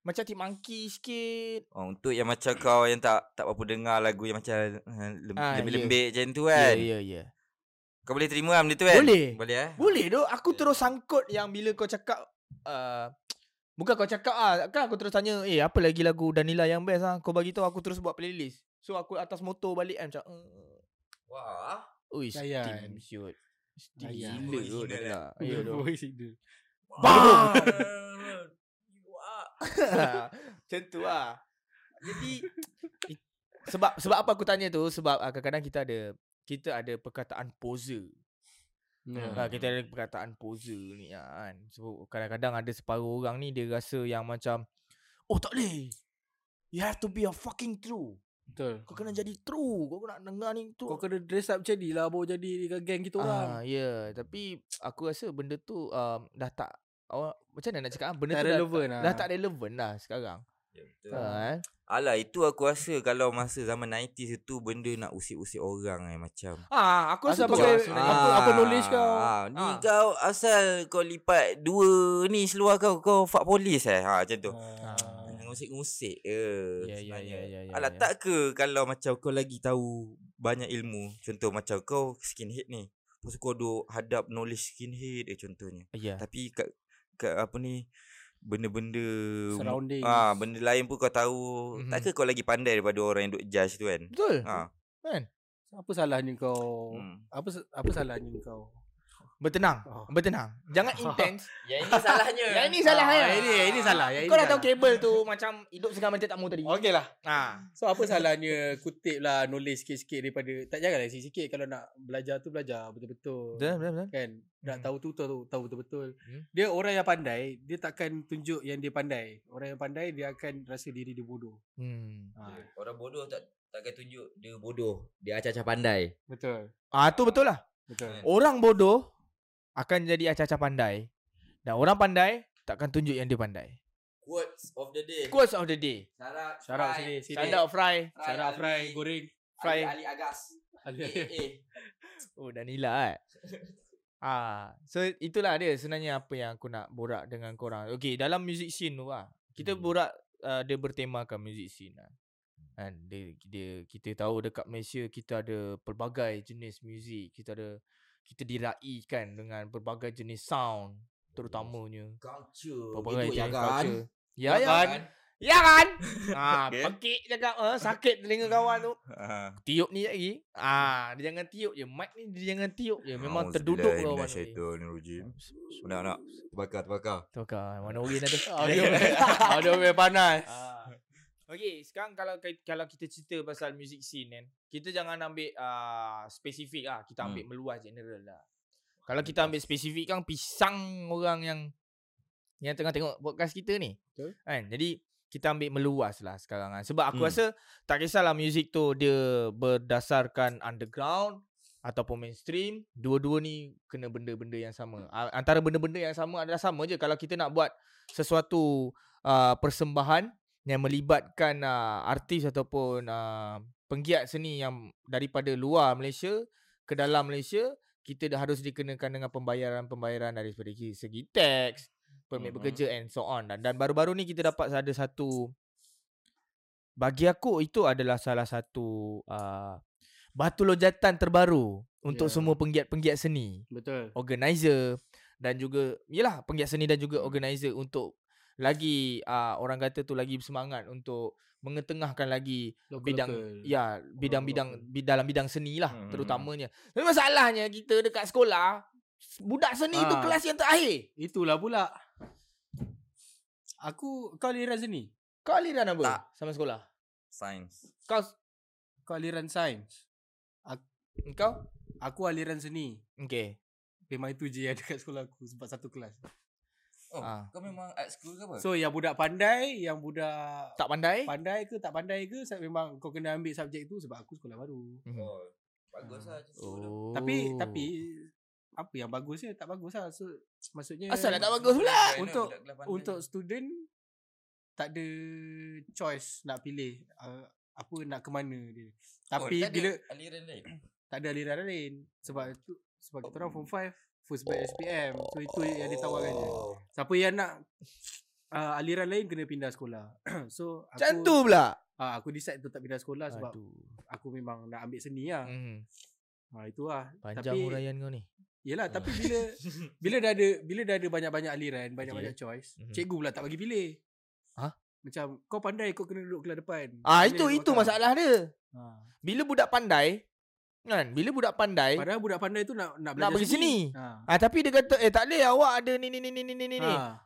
[SPEAKER 2] macam Tip Monkey sikit.
[SPEAKER 1] Oh, untuk yang macam kau yang tak tak apa dengar lagu yang macam lem,
[SPEAKER 2] Ah,
[SPEAKER 1] lembik-lembik macam tu
[SPEAKER 2] Ya
[SPEAKER 1] kan.
[SPEAKER 2] ya ya.
[SPEAKER 1] Kau boleh terima lah benda tu kan?
[SPEAKER 2] Boleh.
[SPEAKER 1] Boleh eh?
[SPEAKER 2] Boleh tu aku terus sangkut yang bila kau cakap uh, bukan kau cakap ah kan aku terus tanya eh apa lagi lagu Danila yang best ah kau bagi tahu aku terus buat playlist. So aku atas motor balik kan macam uh,
[SPEAKER 4] Wah.
[SPEAKER 2] oi steam shoot. Steam gila tu Danila.
[SPEAKER 1] eh.
[SPEAKER 2] Ya
[SPEAKER 3] itu.
[SPEAKER 2] Bam! <laughs> Macam tu lah. Jadi <laughs> sebab sebab apa aku tanya tu sebab uh, kadang-kadang kita ada kita ada perkataan poser.
[SPEAKER 3] Ya.
[SPEAKER 2] Ha, kita ada perkataan poser ni lah kan. So kadang-kadang ada separuh orang ni dia rasa yang macam oh tak boleh. You have to be a fucking true.
[SPEAKER 3] Betul.
[SPEAKER 2] Kau kena jadi true. Kau nak dengar ni tu.
[SPEAKER 3] Kau kena dress up macam ni lah baru jadi dengan geng kita orang.
[SPEAKER 2] Ah, ya, yeah. tapi aku rasa benda tu um, dah tak awak macam mana nak cakap ah? benda
[SPEAKER 3] Tak
[SPEAKER 2] tu
[SPEAKER 3] relevan
[SPEAKER 2] dah,
[SPEAKER 3] lah.
[SPEAKER 2] dah tak relevan dah sekarang.
[SPEAKER 1] Ya, betul.
[SPEAKER 2] Ha, kan?
[SPEAKER 1] Alah itu aku rasa kalau masa zaman 90s itu benda nak usik-usik orang eh macam.
[SPEAKER 2] Ah, aku rasa tu
[SPEAKER 3] pakai- apa- apa knowledge kau?
[SPEAKER 1] Ah, ni
[SPEAKER 2] Ah.
[SPEAKER 1] kau asal kau lipat dua ni seluar kau kau fuck polis eh. Ha macam tu.
[SPEAKER 2] Ah.
[SPEAKER 1] Ngusik-ngusik je
[SPEAKER 2] Ya, ya,
[SPEAKER 1] sebenarnya.
[SPEAKER 2] ya, ya, ya,
[SPEAKER 1] Alah
[SPEAKER 2] ya.
[SPEAKER 1] tak ke kalau macam kau lagi tahu banyak ilmu. Contoh macam kau skinhead ni. Lepas tu kau duk hadap knowledge skinhead eh contohnya.
[SPEAKER 2] Ya.
[SPEAKER 1] Tapi kat, kat apa ni benda-benda
[SPEAKER 3] Surroundings.
[SPEAKER 1] ah benda lain pun kau tahu.
[SPEAKER 2] Mhm.
[SPEAKER 1] Tak ke kau lagi pandai daripada orang yang duk judge tu kan?
[SPEAKER 2] Betul.
[SPEAKER 1] Ha.
[SPEAKER 3] Apa salahnya kau?
[SPEAKER 1] Hmm.
[SPEAKER 3] Apa apa salahnya kau?
[SPEAKER 2] Bertenang.
[SPEAKER 3] Oh.
[SPEAKER 2] Bertenang. Jangan <laughs> intense.
[SPEAKER 1] Yang ini salahnya. <laughs>
[SPEAKER 2] Yang ini salahnya.
[SPEAKER 3] Ah, ini ini salah. Yang
[SPEAKER 2] Kau
[SPEAKER 3] ini
[SPEAKER 2] dah tahu
[SPEAKER 3] salah.
[SPEAKER 2] kabel tu macam hidup sekarang macam tak mau tadi.
[SPEAKER 3] Okey lah.
[SPEAKER 2] Ha.
[SPEAKER 3] So apa salahnya kutip lah knowledge sikit-sikit daripada tak janganlah sikit-sikit kalau nak belajar tu belajar betul-betul.
[SPEAKER 2] Betul, betul, betul.
[SPEAKER 3] Kan nak
[SPEAKER 2] Hmm.
[SPEAKER 3] tahu tu tahu tahu betul-betul.
[SPEAKER 2] Hmm.
[SPEAKER 3] Dia orang yang pandai, dia takkan tunjuk yang dia pandai. Orang yang pandai dia akan rasa diri dia bodoh.
[SPEAKER 2] Hmm.
[SPEAKER 3] Ha,
[SPEAKER 5] Orang bodoh tak takkan tunjuk dia bodoh. Dia acah-acah pandai.
[SPEAKER 3] betul.
[SPEAKER 2] Ah tu betul lah.
[SPEAKER 3] Betul.
[SPEAKER 2] Orang bodoh akan jadi acah-acah pandai dan orang pandai takkan tunjuk yang dia pandai.
[SPEAKER 5] Quotes of the day.
[SPEAKER 2] Quotes of the day.
[SPEAKER 5] Syarat.
[SPEAKER 3] Syarat sini sini.
[SPEAKER 2] Fry.
[SPEAKER 3] Syarat fry goreng.
[SPEAKER 2] Fry.
[SPEAKER 5] Ali Agas.
[SPEAKER 3] Ali- <laughs>
[SPEAKER 5] Eh,
[SPEAKER 2] Oh Danila eh. Ah, so itulah dia sebenarnya apa yang aku nak borak dengan korang. Okay, dalam music scene tu lah. Kita
[SPEAKER 5] Hmm.
[SPEAKER 2] borak uh, dia bertemakan music scene lah. Kan dia, dia kita tahu dekat Malaysia kita ada pelbagai jenis muzik. Kita ada kita diraikan dengan berbagai jenis sound terutamanya
[SPEAKER 5] culture.
[SPEAKER 2] pelbagai
[SPEAKER 5] Hidup ya
[SPEAKER 2] jenis
[SPEAKER 5] kan?
[SPEAKER 2] culture. Ya,
[SPEAKER 3] Ya
[SPEAKER 2] ya.
[SPEAKER 3] kan?
[SPEAKER 2] Ya kan? ah, <laughs>
[SPEAKER 1] Okay.
[SPEAKER 2] pekik cakap ah, sakit telinga kawan tu.
[SPEAKER 1] Ha.
[SPEAKER 2] Tiup ni lagi. Ah, dia jangan tiup je. Mic ni dia jangan tiup je. Memang terduduk kawan ni.
[SPEAKER 1] Minasyaitonirrajim. Nak nak terbakar terbakar.
[SPEAKER 2] Kan mana orang.
[SPEAKER 3] Audio audio memang panas.
[SPEAKER 2] Ah. Okay, sekarang kalau kalau kita cerita pasal music scene kan, kita jangan ambil uh, spesifik lah. Kita ambil
[SPEAKER 1] Hmm.
[SPEAKER 2] meluas general lah. Kalau kita ambil spesifik kan pisang orang yang yang tengah tengok podcast kita ni.
[SPEAKER 3] Betul.
[SPEAKER 2] Kan? Jadi kita ambil meluas lah sekarang kan. Sebab aku
[SPEAKER 1] Hmm.
[SPEAKER 2] rasa tak kisahlah music tu dia berdasarkan underground ataupun mainstream, dua-dua ni kena benda-benda yang sama. Antara benda-benda yang sama adalah sama je kalau kita nak buat sesuatu uh, persembahan yang melibatkan uh, artis ataupun uh, penggiat seni yang daripada luar Malaysia ke dalam Malaysia, kita dah harus dikenakan dengan pembayaran-pembayaran dari segi segi teks, permit
[SPEAKER 1] Mhm.
[SPEAKER 2] bekerja and so on dan dan baru-baru ni kita dapat ada satu bagi aku itu adalah salah satu uh, batu lojatan terbaru untuk
[SPEAKER 3] Ya.
[SPEAKER 2] semua penggiat-penggiat seni
[SPEAKER 3] Betul.
[SPEAKER 2] organizer dan juga yalah penggiat seni dan juga organizer untuk lagi uh, orang kata tu lagi bersemangat untuk mengetengahkan lagi
[SPEAKER 3] Local,
[SPEAKER 2] bidang
[SPEAKER 3] local.
[SPEAKER 2] ya bidang-bidang bid, dalam bidang seni lah
[SPEAKER 1] Hmm.
[SPEAKER 2] terutamanya. Tapi masalahnya kita dekat sekolah budak seni tu
[SPEAKER 3] Ah.
[SPEAKER 2] kelas yang terakhir.
[SPEAKER 3] Itulah pula. Aku kau aliran seni.
[SPEAKER 2] Kau aliran apa
[SPEAKER 1] Tak.
[SPEAKER 2] sama sekolah?
[SPEAKER 1] Sains.
[SPEAKER 2] Kau
[SPEAKER 3] Kau aliran sains.
[SPEAKER 2] kau?
[SPEAKER 3] Aku aliran seni.
[SPEAKER 2] Okey.
[SPEAKER 3] Memang itu je yang <laughs> dekat sekolah aku sebab satu kelas.
[SPEAKER 5] Oh,
[SPEAKER 2] Ah.
[SPEAKER 5] kau memang art school ke apa?
[SPEAKER 3] So yang budak pandai, yang budak
[SPEAKER 2] Tak pandai?
[SPEAKER 3] pandai ke tak pandai ke sa- memang kau kena ambil subjek tu sebab aku sekolah baru.
[SPEAKER 2] Mhm.
[SPEAKER 5] Oh, bagus lah.
[SPEAKER 2] Oh.
[SPEAKER 3] Tapi tapi apa yang bagusnya tak bagus lah. So maksudnya
[SPEAKER 2] Asal tak bagus pula?
[SPEAKER 3] Untuk- untuk student tak ada choice nak pilih uh, apa nak ke mana dia.
[SPEAKER 5] Oh,
[SPEAKER 3] Tapi
[SPEAKER 5] tak ada
[SPEAKER 3] bila
[SPEAKER 5] aliran lain.
[SPEAKER 3] tak ada aliran lain sebab tu sebab kita orang form 5 first by SPM. So itu yang ditawarkan je.
[SPEAKER 5] Oh.
[SPEAKER 3] Siapa yang nak uh, aliran lain kena pindah sekolah. <clears throat> so aku
[SPEAKER 2] Macam tu pula.
[SPEAKER 3] uh, aku decide untuk tak pindah sekolah sebab
[SPEAKER 2] Aduh.
[SPEAKER 3] aku memang nak ambil seni lah.
[SPEAKER 2] Mhm.
[SPEAKER 3] Ha itu lah.
[SPEAKER 2] Panjang
[SPEAKER 3] Tapi
[SPEAKER 2] huraian kau ni.
[SPEAKER 3] Yelah tapi bila <laughs> bila dah ada bila dah ada banyak-banyak aliran, banyak-banyak choice,
[SPEAKER 2] Mhm.
[SPEAKER 3] cikgu pula tak bagi pilih.
[SPEAKER 2] Hah?
[SPEAKER 3] Macam kau pandai kau kena duduk kelas depan.
[SPEAKER 2] Ah itu itu masalah dia.
[SPEAKER 3] Ha.
[SPEAKER 2] Bila budak pandai kan, bila budak pandai
[SPEAKER 3] Padahal budak pandai tu nak nak
[SPEAKER 2] nak pergi sini.
[SPEAKER 3] Ha.
[SPEAKER 2] Ah tapi dia kata eh tak boleh awak ada ni ni ni ni ni ni ni.
[SPEAKER 3] Ha.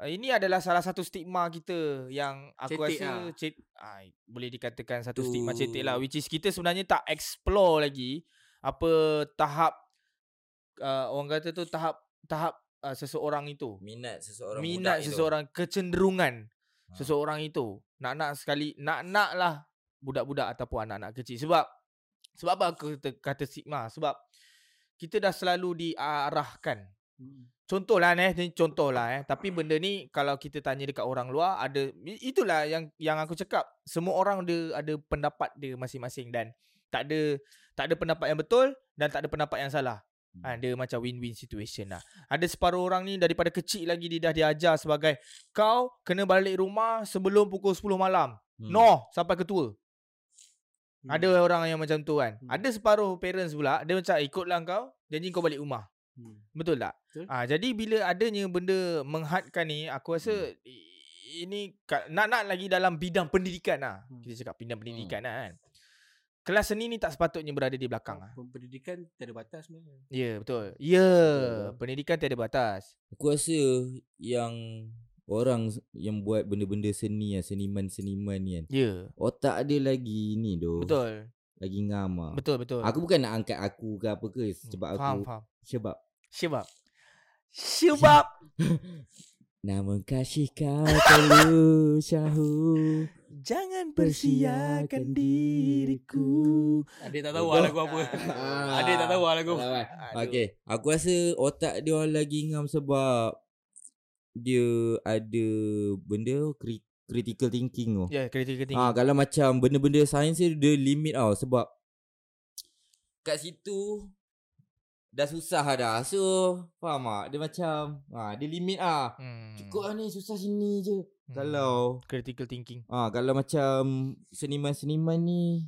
[SPEAKER 2] Ah, ini adalah salah satu stigma kita yang aku
[SPEAKER 3] Cetek
[SPEAKER 2] rasa
[SPEAKER 3] lah.
[SPEAKER 2] cet, ah, boleh dikatakan satu
[SPEAKER 1] Tu-
[SPEAKER 2] stigma cetek lah which is kita sebenarnya tak explore lagi apa tahap uh, orang kata tu tahap tahap uh, seseorang itu.
[SPEAKER 1] Minat seseorang
[SPEAKER 2] minat
[SPEAKER 1] budak
[SPEAKER 2] seseorang kecenderungan
[SPEAKER 1] Ha.
[SPEAKER 2] seseorang itu nak-nak sekali nak-nak lah budak-budak ataupun anak-anak kecil sebab sebab apa aku kata, kata stigma sebab kita dah selalu diarahkan
[SPEAKER 3] Hmm.
[SPEAKER 2] contohlah eh ni contohlah eh tapi benda ni kalau kita tanya dekat orang luar ada itulah yang yang aku cakap semua orang ada ada pendapat dia masing-masing dan tak ada tak ada pendapat yang betul dan tak ada pendapat yang salah
[SPEAKER 5] Hmm.
[SPEAKER 2] Ha, dia macam win-win situation lah. Ada separuh orang ni daripada kecil lagi dia dah diajar sebagai kau kena balik rumah sebelum pukul 10 malam.
[SPEAKER 5] Hmm.
[SPEAKER 2] No, sampai ke tua.
[SPEAKER 3] Hmm.
[SPEAKER 2] Ada orang yang macam tu kan.
[SPEAKER 3] Hmm.
[SPEAKER 2] Ada separuh parents pula dia macam ikutlah kau, janji kau balik rumah.
[SPEAKER 3] Hmm.
[SPEAKER 2] Betul tak?
[SPEAKER 3] Betul.
[SPEAKER 2] Ah jadi bila adanya benda menghadkan ni aku rasa
[SPEAKER 3] Hmm.
[SPEAKER 2] ini nak-nak lagi dalam bidang pendidikan lah.
[SPEAKER 3] Hmm.
[SPEAKER 2] Kita cakap bidang pendidikan lah kan. Kelas seni ni tak sepatutnya berada di belakang lah.
[SPEAKER 3] Pendidikan tiada batas sebenarnya.
[SPEAKER 2] Ya betul. Ya,
[SPEAKER 5] Betul.
[SPEAKER 2] pendidikan tiada batas.
[SPEAKER 5] Aku rasa yang orang yang buat benda-benda seni kan, seniman-seniman ni kan.
[SPEAKER 2] Ya.
[SPEAKER 5] Otak dia lagi ni doh.
[SPEAKER 2] Betul.
[SPEAKER 5] Lagi ngam ah.
[SPEAKER 2] Betul betul.
[SPEAKER 5] Aku bukan nak angkat aku ke apa ke
[SPEAKER 2] Hmm,
[SPEAKER 5] sebab aku
[SPEAKER 2] faham faham.
[SPEAKER 5] sebab
[SPEAKER 2] Syabab. Syabab. <laughs>
[SPEAKER 5] namun kasih kau perlu syahu
[SPEAKER 2] Jangan
[SPEAKER 5] persiakan
[SPEAKER 2] diriku.
[SPEAKER 3] Adik tak tahu lah lagu apa. <laughs> Adik tak tahu lah lagu.
[SPEAKER 2] Aduh.
[SPEAKER 5] Okay Aku rasa otak dia orang lagi ngam sebab Dia ada benda cri- critical thinking tu
[SPEAKER 2] Ya, kritikal tinggi.
[SPEAKER 5] Ah kalau macam benda-benda sains dia limit tau sebab kat situ dah susah dah. So faham tak? Dia macam ah dia limit ah.
[SPEAKER 2] Hmm.
[SPEAKER 5] Cukup lah ni susah sini je.
[SPEAKER 2] Hmm.
[SPEAKER 5] Kalau
[SPEAKER 2] critical thinking.
[SPEAKER 5] ah kalau macam seniman-seniman ni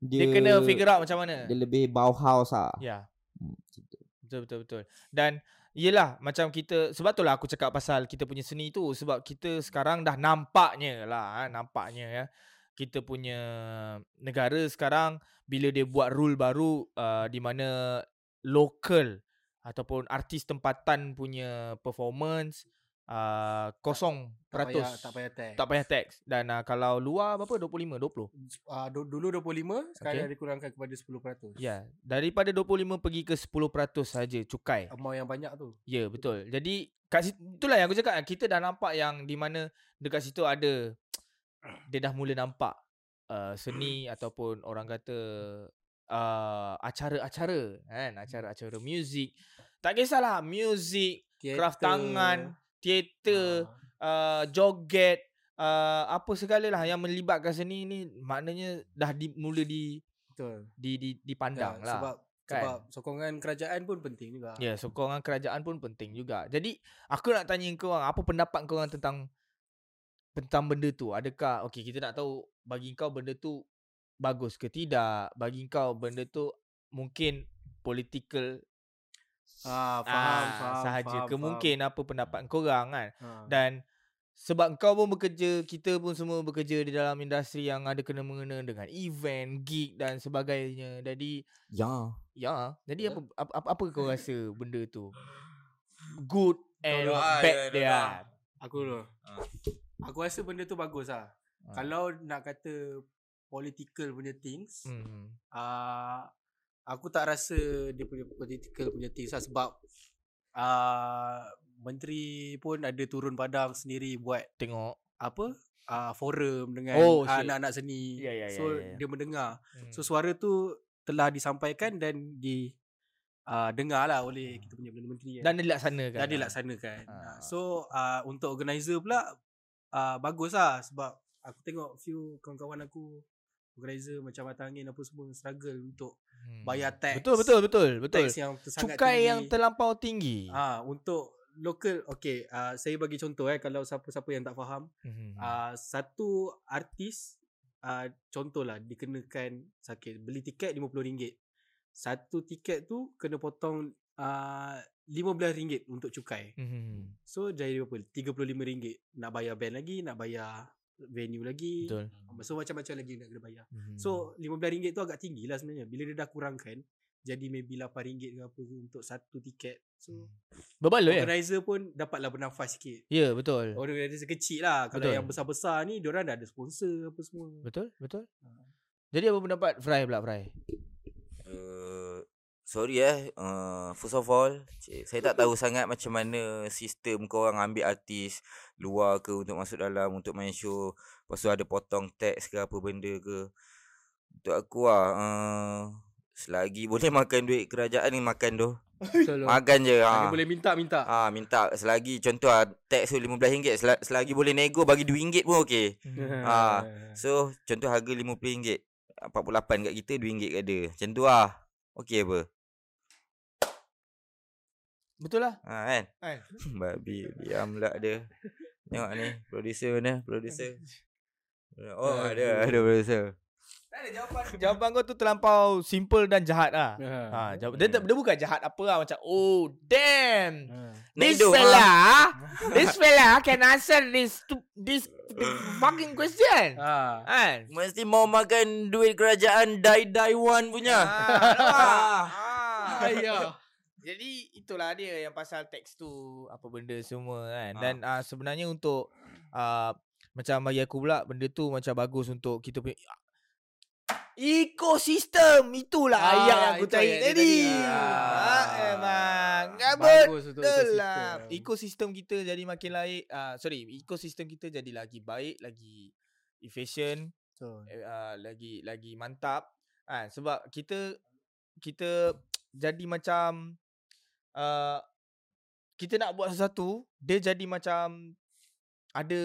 [SPEAKER 2] Dia,
[SPEAKER 5] dia,
[SPEAKER 2] kena figure out macam mana.
[SPEAKER 5] dia lebih Bauhaus ah.
[SPEAKER 2] Ya,
[SPEAKER 5] Hmm, gitu.
[SPEAKER 2] betul betul betul. Dan Yelah macam kita Sebab tu lah aku cakap pasal Kita punya seni tu Sebab kita sekarang dah nampaknya lah ha, Nampaknya ya. Kita punya Negara sekarang Bila dia buat rule baru uh, Di mana Local Ataupun artis tempatan punya Performance uh, Kosong
[SPEAKER 3] Tak payah,
[SPEAKER 2] peratus
[SPEAKER 3] tak payah tag.
[SPEAKER 2] tak payah tax Dan uh, kalau luar berapa 25 20
[SPEAKER 3] Uh, dulu 25, sekarang
[SPEAKER 2] Okay.
[SPEAKER 3] dikurangkan kepada 10%.
[SPEAKER 2] Ya Daripada 25 pergi ke 10% saja Cukai
[SPEAKER 3] Amount yang banyak tu.
[SPEAKER 2] Ya betul. Jadi kat situ, itulah yang aku cakap kita dah nampak yang di mana dekat situ ada dia dah mula nampak uh, seni <clears throat> ataupun orang kata uh, acara-acara kan acara-acara muzik. Tak kisahlah muzik, craft tangan, teater, uh, joget uh, apa segalalah yang melibatkan seni ni maknanya dah di, mula di
[SPEAKER 3] Betul.
[SPEAKER 2] di di dipandang
[SPEAKER 3] Ya,
[SPEAKER 2] lah.
[SPEAKER 3] Sebab
[SPEAKER 2] kan?
[SPEAKER 3] sebab sokongan kerajaan pun penting juga.
[SPEAKER 2] Ya, sokongan kerajaan pun penting juga. Jadi, aku nak tanya kau orang, apa pendapat kau orang tentang tentang benda tu? Adakah okey kita nak tahu bagi kau benda tu bagus ke tidak? Bagi kau benda tu mungkin political
[SPEAKER 3] Ah, faham,
[SPEAKER 2] ah,
[SPEAKER 3] faham.
[SPEAKER 2] sahaja
[SPEAKER 3] faham,
[SPEAKER 2] ke mungkin apa pendapat kau orang kan?
[SPEAKER 3] faham. Ha.
[SPEAKER 2] Dan sebab kau pun bekerja, kita pun semua bekerja di dalam industri yang ada kena mengena dengan event, gig dan sebagainya. Jadi
[SPEAKER 5] Ya.
[SPEAKER 2] Ya, jadi
[SPEAKER 4] Ya.
[SPEAKER 2] apa, apa <laughs> apa apa kau rasa benda tu? Good and
[SPEAKER 3] dulu,
[SPEAKER 1] ah,
[SPEAKER 2] bad
[SPEAKER 1] ya,
[SPEAKER 2] dia.
[SPEAKER 1] dah.
[SPEAKER 3] Aku dulu.
[SPEAKER 1] Ah.
[SPEAKER 3] Aku rasa benda tu bagus lah.
[SPEAKER 2] Ah.
[SPEAKER 3] Kalau nak kata political punya things,
[SPEAKER 2] Hmm.
[SPEAKER 3] uh, aku tak rasa dia punya political punya things lah sebab uh, menteri pun ada turun padang sendiri buat
[SPEAKER 2] Tengok.
[SPEAKER 3] apa uh, forum dengan
[SPEAKER 2] Oh, shit.
[SPEAKER 3] anak-anak seni.
[SPEAKER 2] Ya, ya,
[SPEAKER 3] so
[SPEAKER 2] ya, ya.
[SPEAKER 3] dia mendengar.
[SPEAKER 2] Hmm.
[SPEAKER 3] So suara tu telah disampaikan dan di uh, dengar lah oleh kita punya Perdana Menteri. kan.
[SPEAKER 2] dan dilaksanakan. lah.
[SPEAKER 3] dilaksanakan.
[SPEAKER 2] Ah.
[SPEAKER 3] Ah. So uh, untuk organizer pula uh, bagus lah sebab aku tengok few kawan-kawan aku organizer macam mata angin apa semua struggle untuk
[SPEAKER 2] Hmm.
[SPEAKER 3] bayar tax.
[SPEAKER 2] Betul betul betul betul.
[SPEAKER 3] Tax yang sangat
[SPEAKER 2] Cukai
[SPEAKER 3] tinggi.
[SPEAKER 2] yang terlampau tinggi.
[SPEAKER 3] Ah untuk local okay uh, saya bagi contoh eh kalau siapa-siapa yang tak faham
[SPEAKER 2] Hmm.
[SPEAKER 3] uh, satu artis uh, contohlah dikenakan sakit beli tiket RM50 satu tiket tu kena potong uh, RM15 untuk cukai
[SPEAKER 2] Hmm.
[SPEAKER 3] so jadi berapa RM35 nak bayar band lagi nak bayar venue lagi
[SPEAKER 2] Betul.
[SPEAKER 3] so macam-macam lagi nak kena bayar
[SPEAKER 2] Hmm.
[SPEAKER 3] so RM15 tu agak tinggi lah sebenarnya bila dia dah kurangkan jadi maybe RM8 ke apa untuk satu tiket so
[SPEAKER 2] berbaloi ya?
[SPEAKER 3] organizer pun dapatlah bernafas sikit
[SPEAKER 2] Ya, betul.
[SPEAKER 3] Organizer kecil lah Kalau
[SPEAKER 2] Betul.
[SPEAKER 3] yang besar-besar ni Diorang dah ada sponsor Apa semua
[SPEAKER 2] Betul, betul.
[SPEAKER 3] Ah.
[SPEAKER 2] Jadi apa pendapat Fry pula Fry?
[SPEAKER 1] Sorry eh uh, First of all cik, Saya tak tahu sangat Macam mana Sistem korang ambil artis Luar ke Untuk masuk dalam Untuk main show Lepas tu ada potong teks ke Apa benda ke Untuk aku lah uh, Selagi <laughs> boleh makan duit kerajaan ni Makan tu. <laughs> Makan je ha.
[SPEAKER 3] boleh minta minta.
[SPEAKER 1] Ah minta selagi contoh ah teks tu RM15 sel- selagi boleh nego bagi RM2 pun okey. Ah. So contoh harga RM50 48 kat kita RM2 kat dia. Macam tu lah. Okey apa?
[SPEAKER 2] Betul lah.
[SPEAKER 1] Ha kan? <laughs>
[SPEAKER 2] Kan? <laughs>
[SPEAKER 1] Babi diam pula dia. Tengok ni producer mana? Producer. <laughs> Oh ada ada producer.
[SPEAKER 2] Tak ada jawapan. Jawapan kau tu terlampau simple dan jahat lah. Ha, jawab, dia, tak- dia bukan jahat apa lah macam oh damn. This
[SPEAKER 1] Nando,
[SPEAKER 2] fella, this fella can answer this to, this fucking question.
[SPEAKER 3] Ah.
[SPEAKER 2] Kan?
[SPEAKER 1] Mesti mau makan duit kerajaan die die one punya.
[SPEAKER 2] Ah, ah.
[SPEAKER 3] Ayah.
[SPEAKER 2] Jadi itulah dia yang pasal teks tu apa benda semua kan. Dan uh, sebenarnya untuk uh, macam bagi aku pula benda tu macam bagus untuk kita punya ekosistem itulah
[SPEAKER 3] Ah,
[SPEAKER 2] ayat yang aku cari tadi. Ah,
[SPEAKER 3] Ah.
[SPEAKER 2] emang. Gabut.
[SPEAKER 3] Bagus untuk
[SPEAKER 2] Betul
[SPEAKER 3] ekosistem.
[SPEAKER 2] lah. Ekosistem kita jadi makin baik. Uh, sorry, ekosistem kita jadi lagi baik, lagi efficient,
[SPEAKER 3] Betul.
[SPEAKER 2] uh, lagi lagi mantap kan sebab kita kita jadi macam uh, kita nak buat sesuatu dia jadi macam ada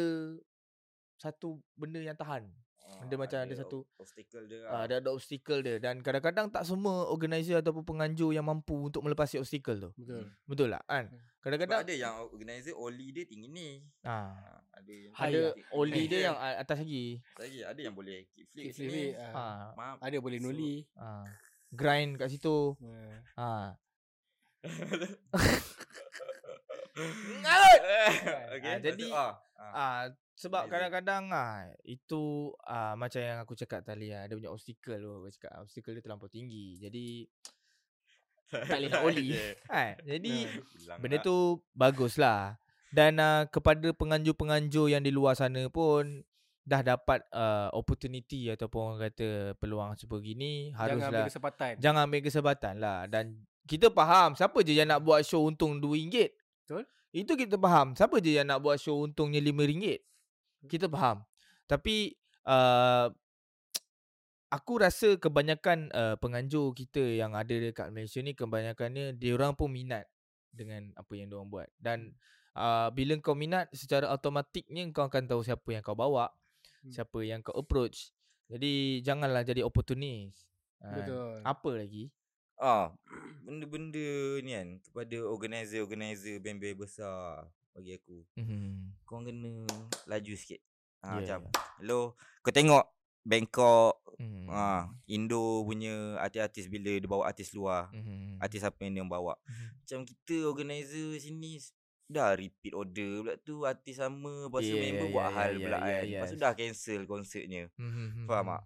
[SPEAKER 2] satu benda yang tahan Benda macam ada satu-
[SPEAKER 1] obstacle dia.
[SPEAKER 2] uh, ada ada obstacle dia dan kadang-kadang tak semua organizer ataupun penganjur yang mampu untuk melepasi obstacle tu
[SPEAKER 3] Betul.
[SPEAKER 2] betul tak kan
[SPEAKER 1] Sebab
[SPEAKER 2] kadang-kadang
[SPEAKER 1] ada yang organizer oli dia tinggi ni.
[SPEAKER 2] ah
[SPEAKER 1] Ha, ada yang
[SPEAKER 2] ada
[SPEAKER 3] High
[SPEAKER 2] oli dia yang a- atas lagi
[SPEAKER 1] lagi ada yang boleh kickflip
[SPEAKER 3] Kick ah.
[SPEAKER 2] ah
[SPEAKER 1] Maaf.
[SPEAKER 3] Ada boleh
[SPEAKER 1] So,
[SPEAKER 3] noli.
[SPEAKER 2] ah grind kat situ
[SPEAKER 3] Ah.
[SPEAKER 2] Ah
[SPEAKER 1] okay,
[SPEAKER 2] Ah, jadi-
[SPEAKER 1] ah, ah.
[SPEAKER 2] Ah sebab kadang-kadang ah itu ah macam yang aku cakap tadi ah dia punya obstacle tu aku cakap obstacle dia terlampau tinggi. Jadi <laughs> tak boleh nak oli. <laughs> kan. Jadi
[SPEAKER 1] Hilang
[SPEAKER 2] benda
[SPEAKER 1] lah.
[SPEAKER 2] tu baguslah. Dan uh, kepada penganjur-penganjur yang di luar sana pun dah dapat uh, opportunity ataupun orang kata peluang seperti ini
[SPEAKER 3] Jangan ambil
[SPEAKER 2] haruslah
[SPEAKER 3] kesempatan.
[SPEAKER 2] jangan ambil kesempatan lah dan kita faham siapa je yang nak buat show untung RM2
[SPEAKER 3] Betul.
[SPEAKER 2] itu kita faham. Siapa je yang nak buat show untungnya RM5 kita faham. Tapi uh, aku rasa kebanyakan uh, penganjur kita yang ada dekat Malaysia ni kebanyakannya dia orang pun minat dengan apa yang dia orang buat. Dan uh, bila kau minat secara automatiknya kau akan tahu siapa yang kau bawa
[SPEAKER 3] Hmm.
[SPEAKER 2] siapa yang kau approach. Jadi janganlah jadi opportunis. Ah,
[SPEAKER 3] Betul.
[SPEAKER 2] apa lagi
[SPEAKER 1] Ah, <clears throat> benda-benda ni kan kepada organizer-organizer band-band besar bagi aku.
[SPEAKER 2] Mhm.
[SPEAKER 1] Kau kena laju sikit. Ha,
[SPEAKER 2] Ya,
[SPEAKER 1] yeah, macam,
[SPEAKER 2] ya.
[SPEAKER 1] hello, kau tengok Bangkok,
[SPEAKER 2] Mhm.
[SPEAKER 1] ah, Indo punya artis-artis bila dia bawa artis luar.
[SPEAKER 2] Mhm.
[SPEAKER 1] Artis apa yang dia bawa.
[SPEAKER 2] Mhm.
[SPEAKER 1] Macam kita organizer sini dah repeat order pula tu artis sama lepas tu
[SPEAKER 2] Yeah,
[SPEAKER 1] member
[SPEAKER 2] yeah,
[SPEAKER 1] buat
[SPEAKER 2] yeah,
[SPEAKER 1] hal
[SPEAKER 2] yeah,
[SPEAKER 1] pula
[SPEAKER 2] yeah,
[SPEAKER 1] kan. Lepas tu
[SPEAKER 2] yes.
[SPEAKER 1] dah cancel konsertnya.
[SPEAKER 2] Mhm.
[SPEAKER 1] Faham tak?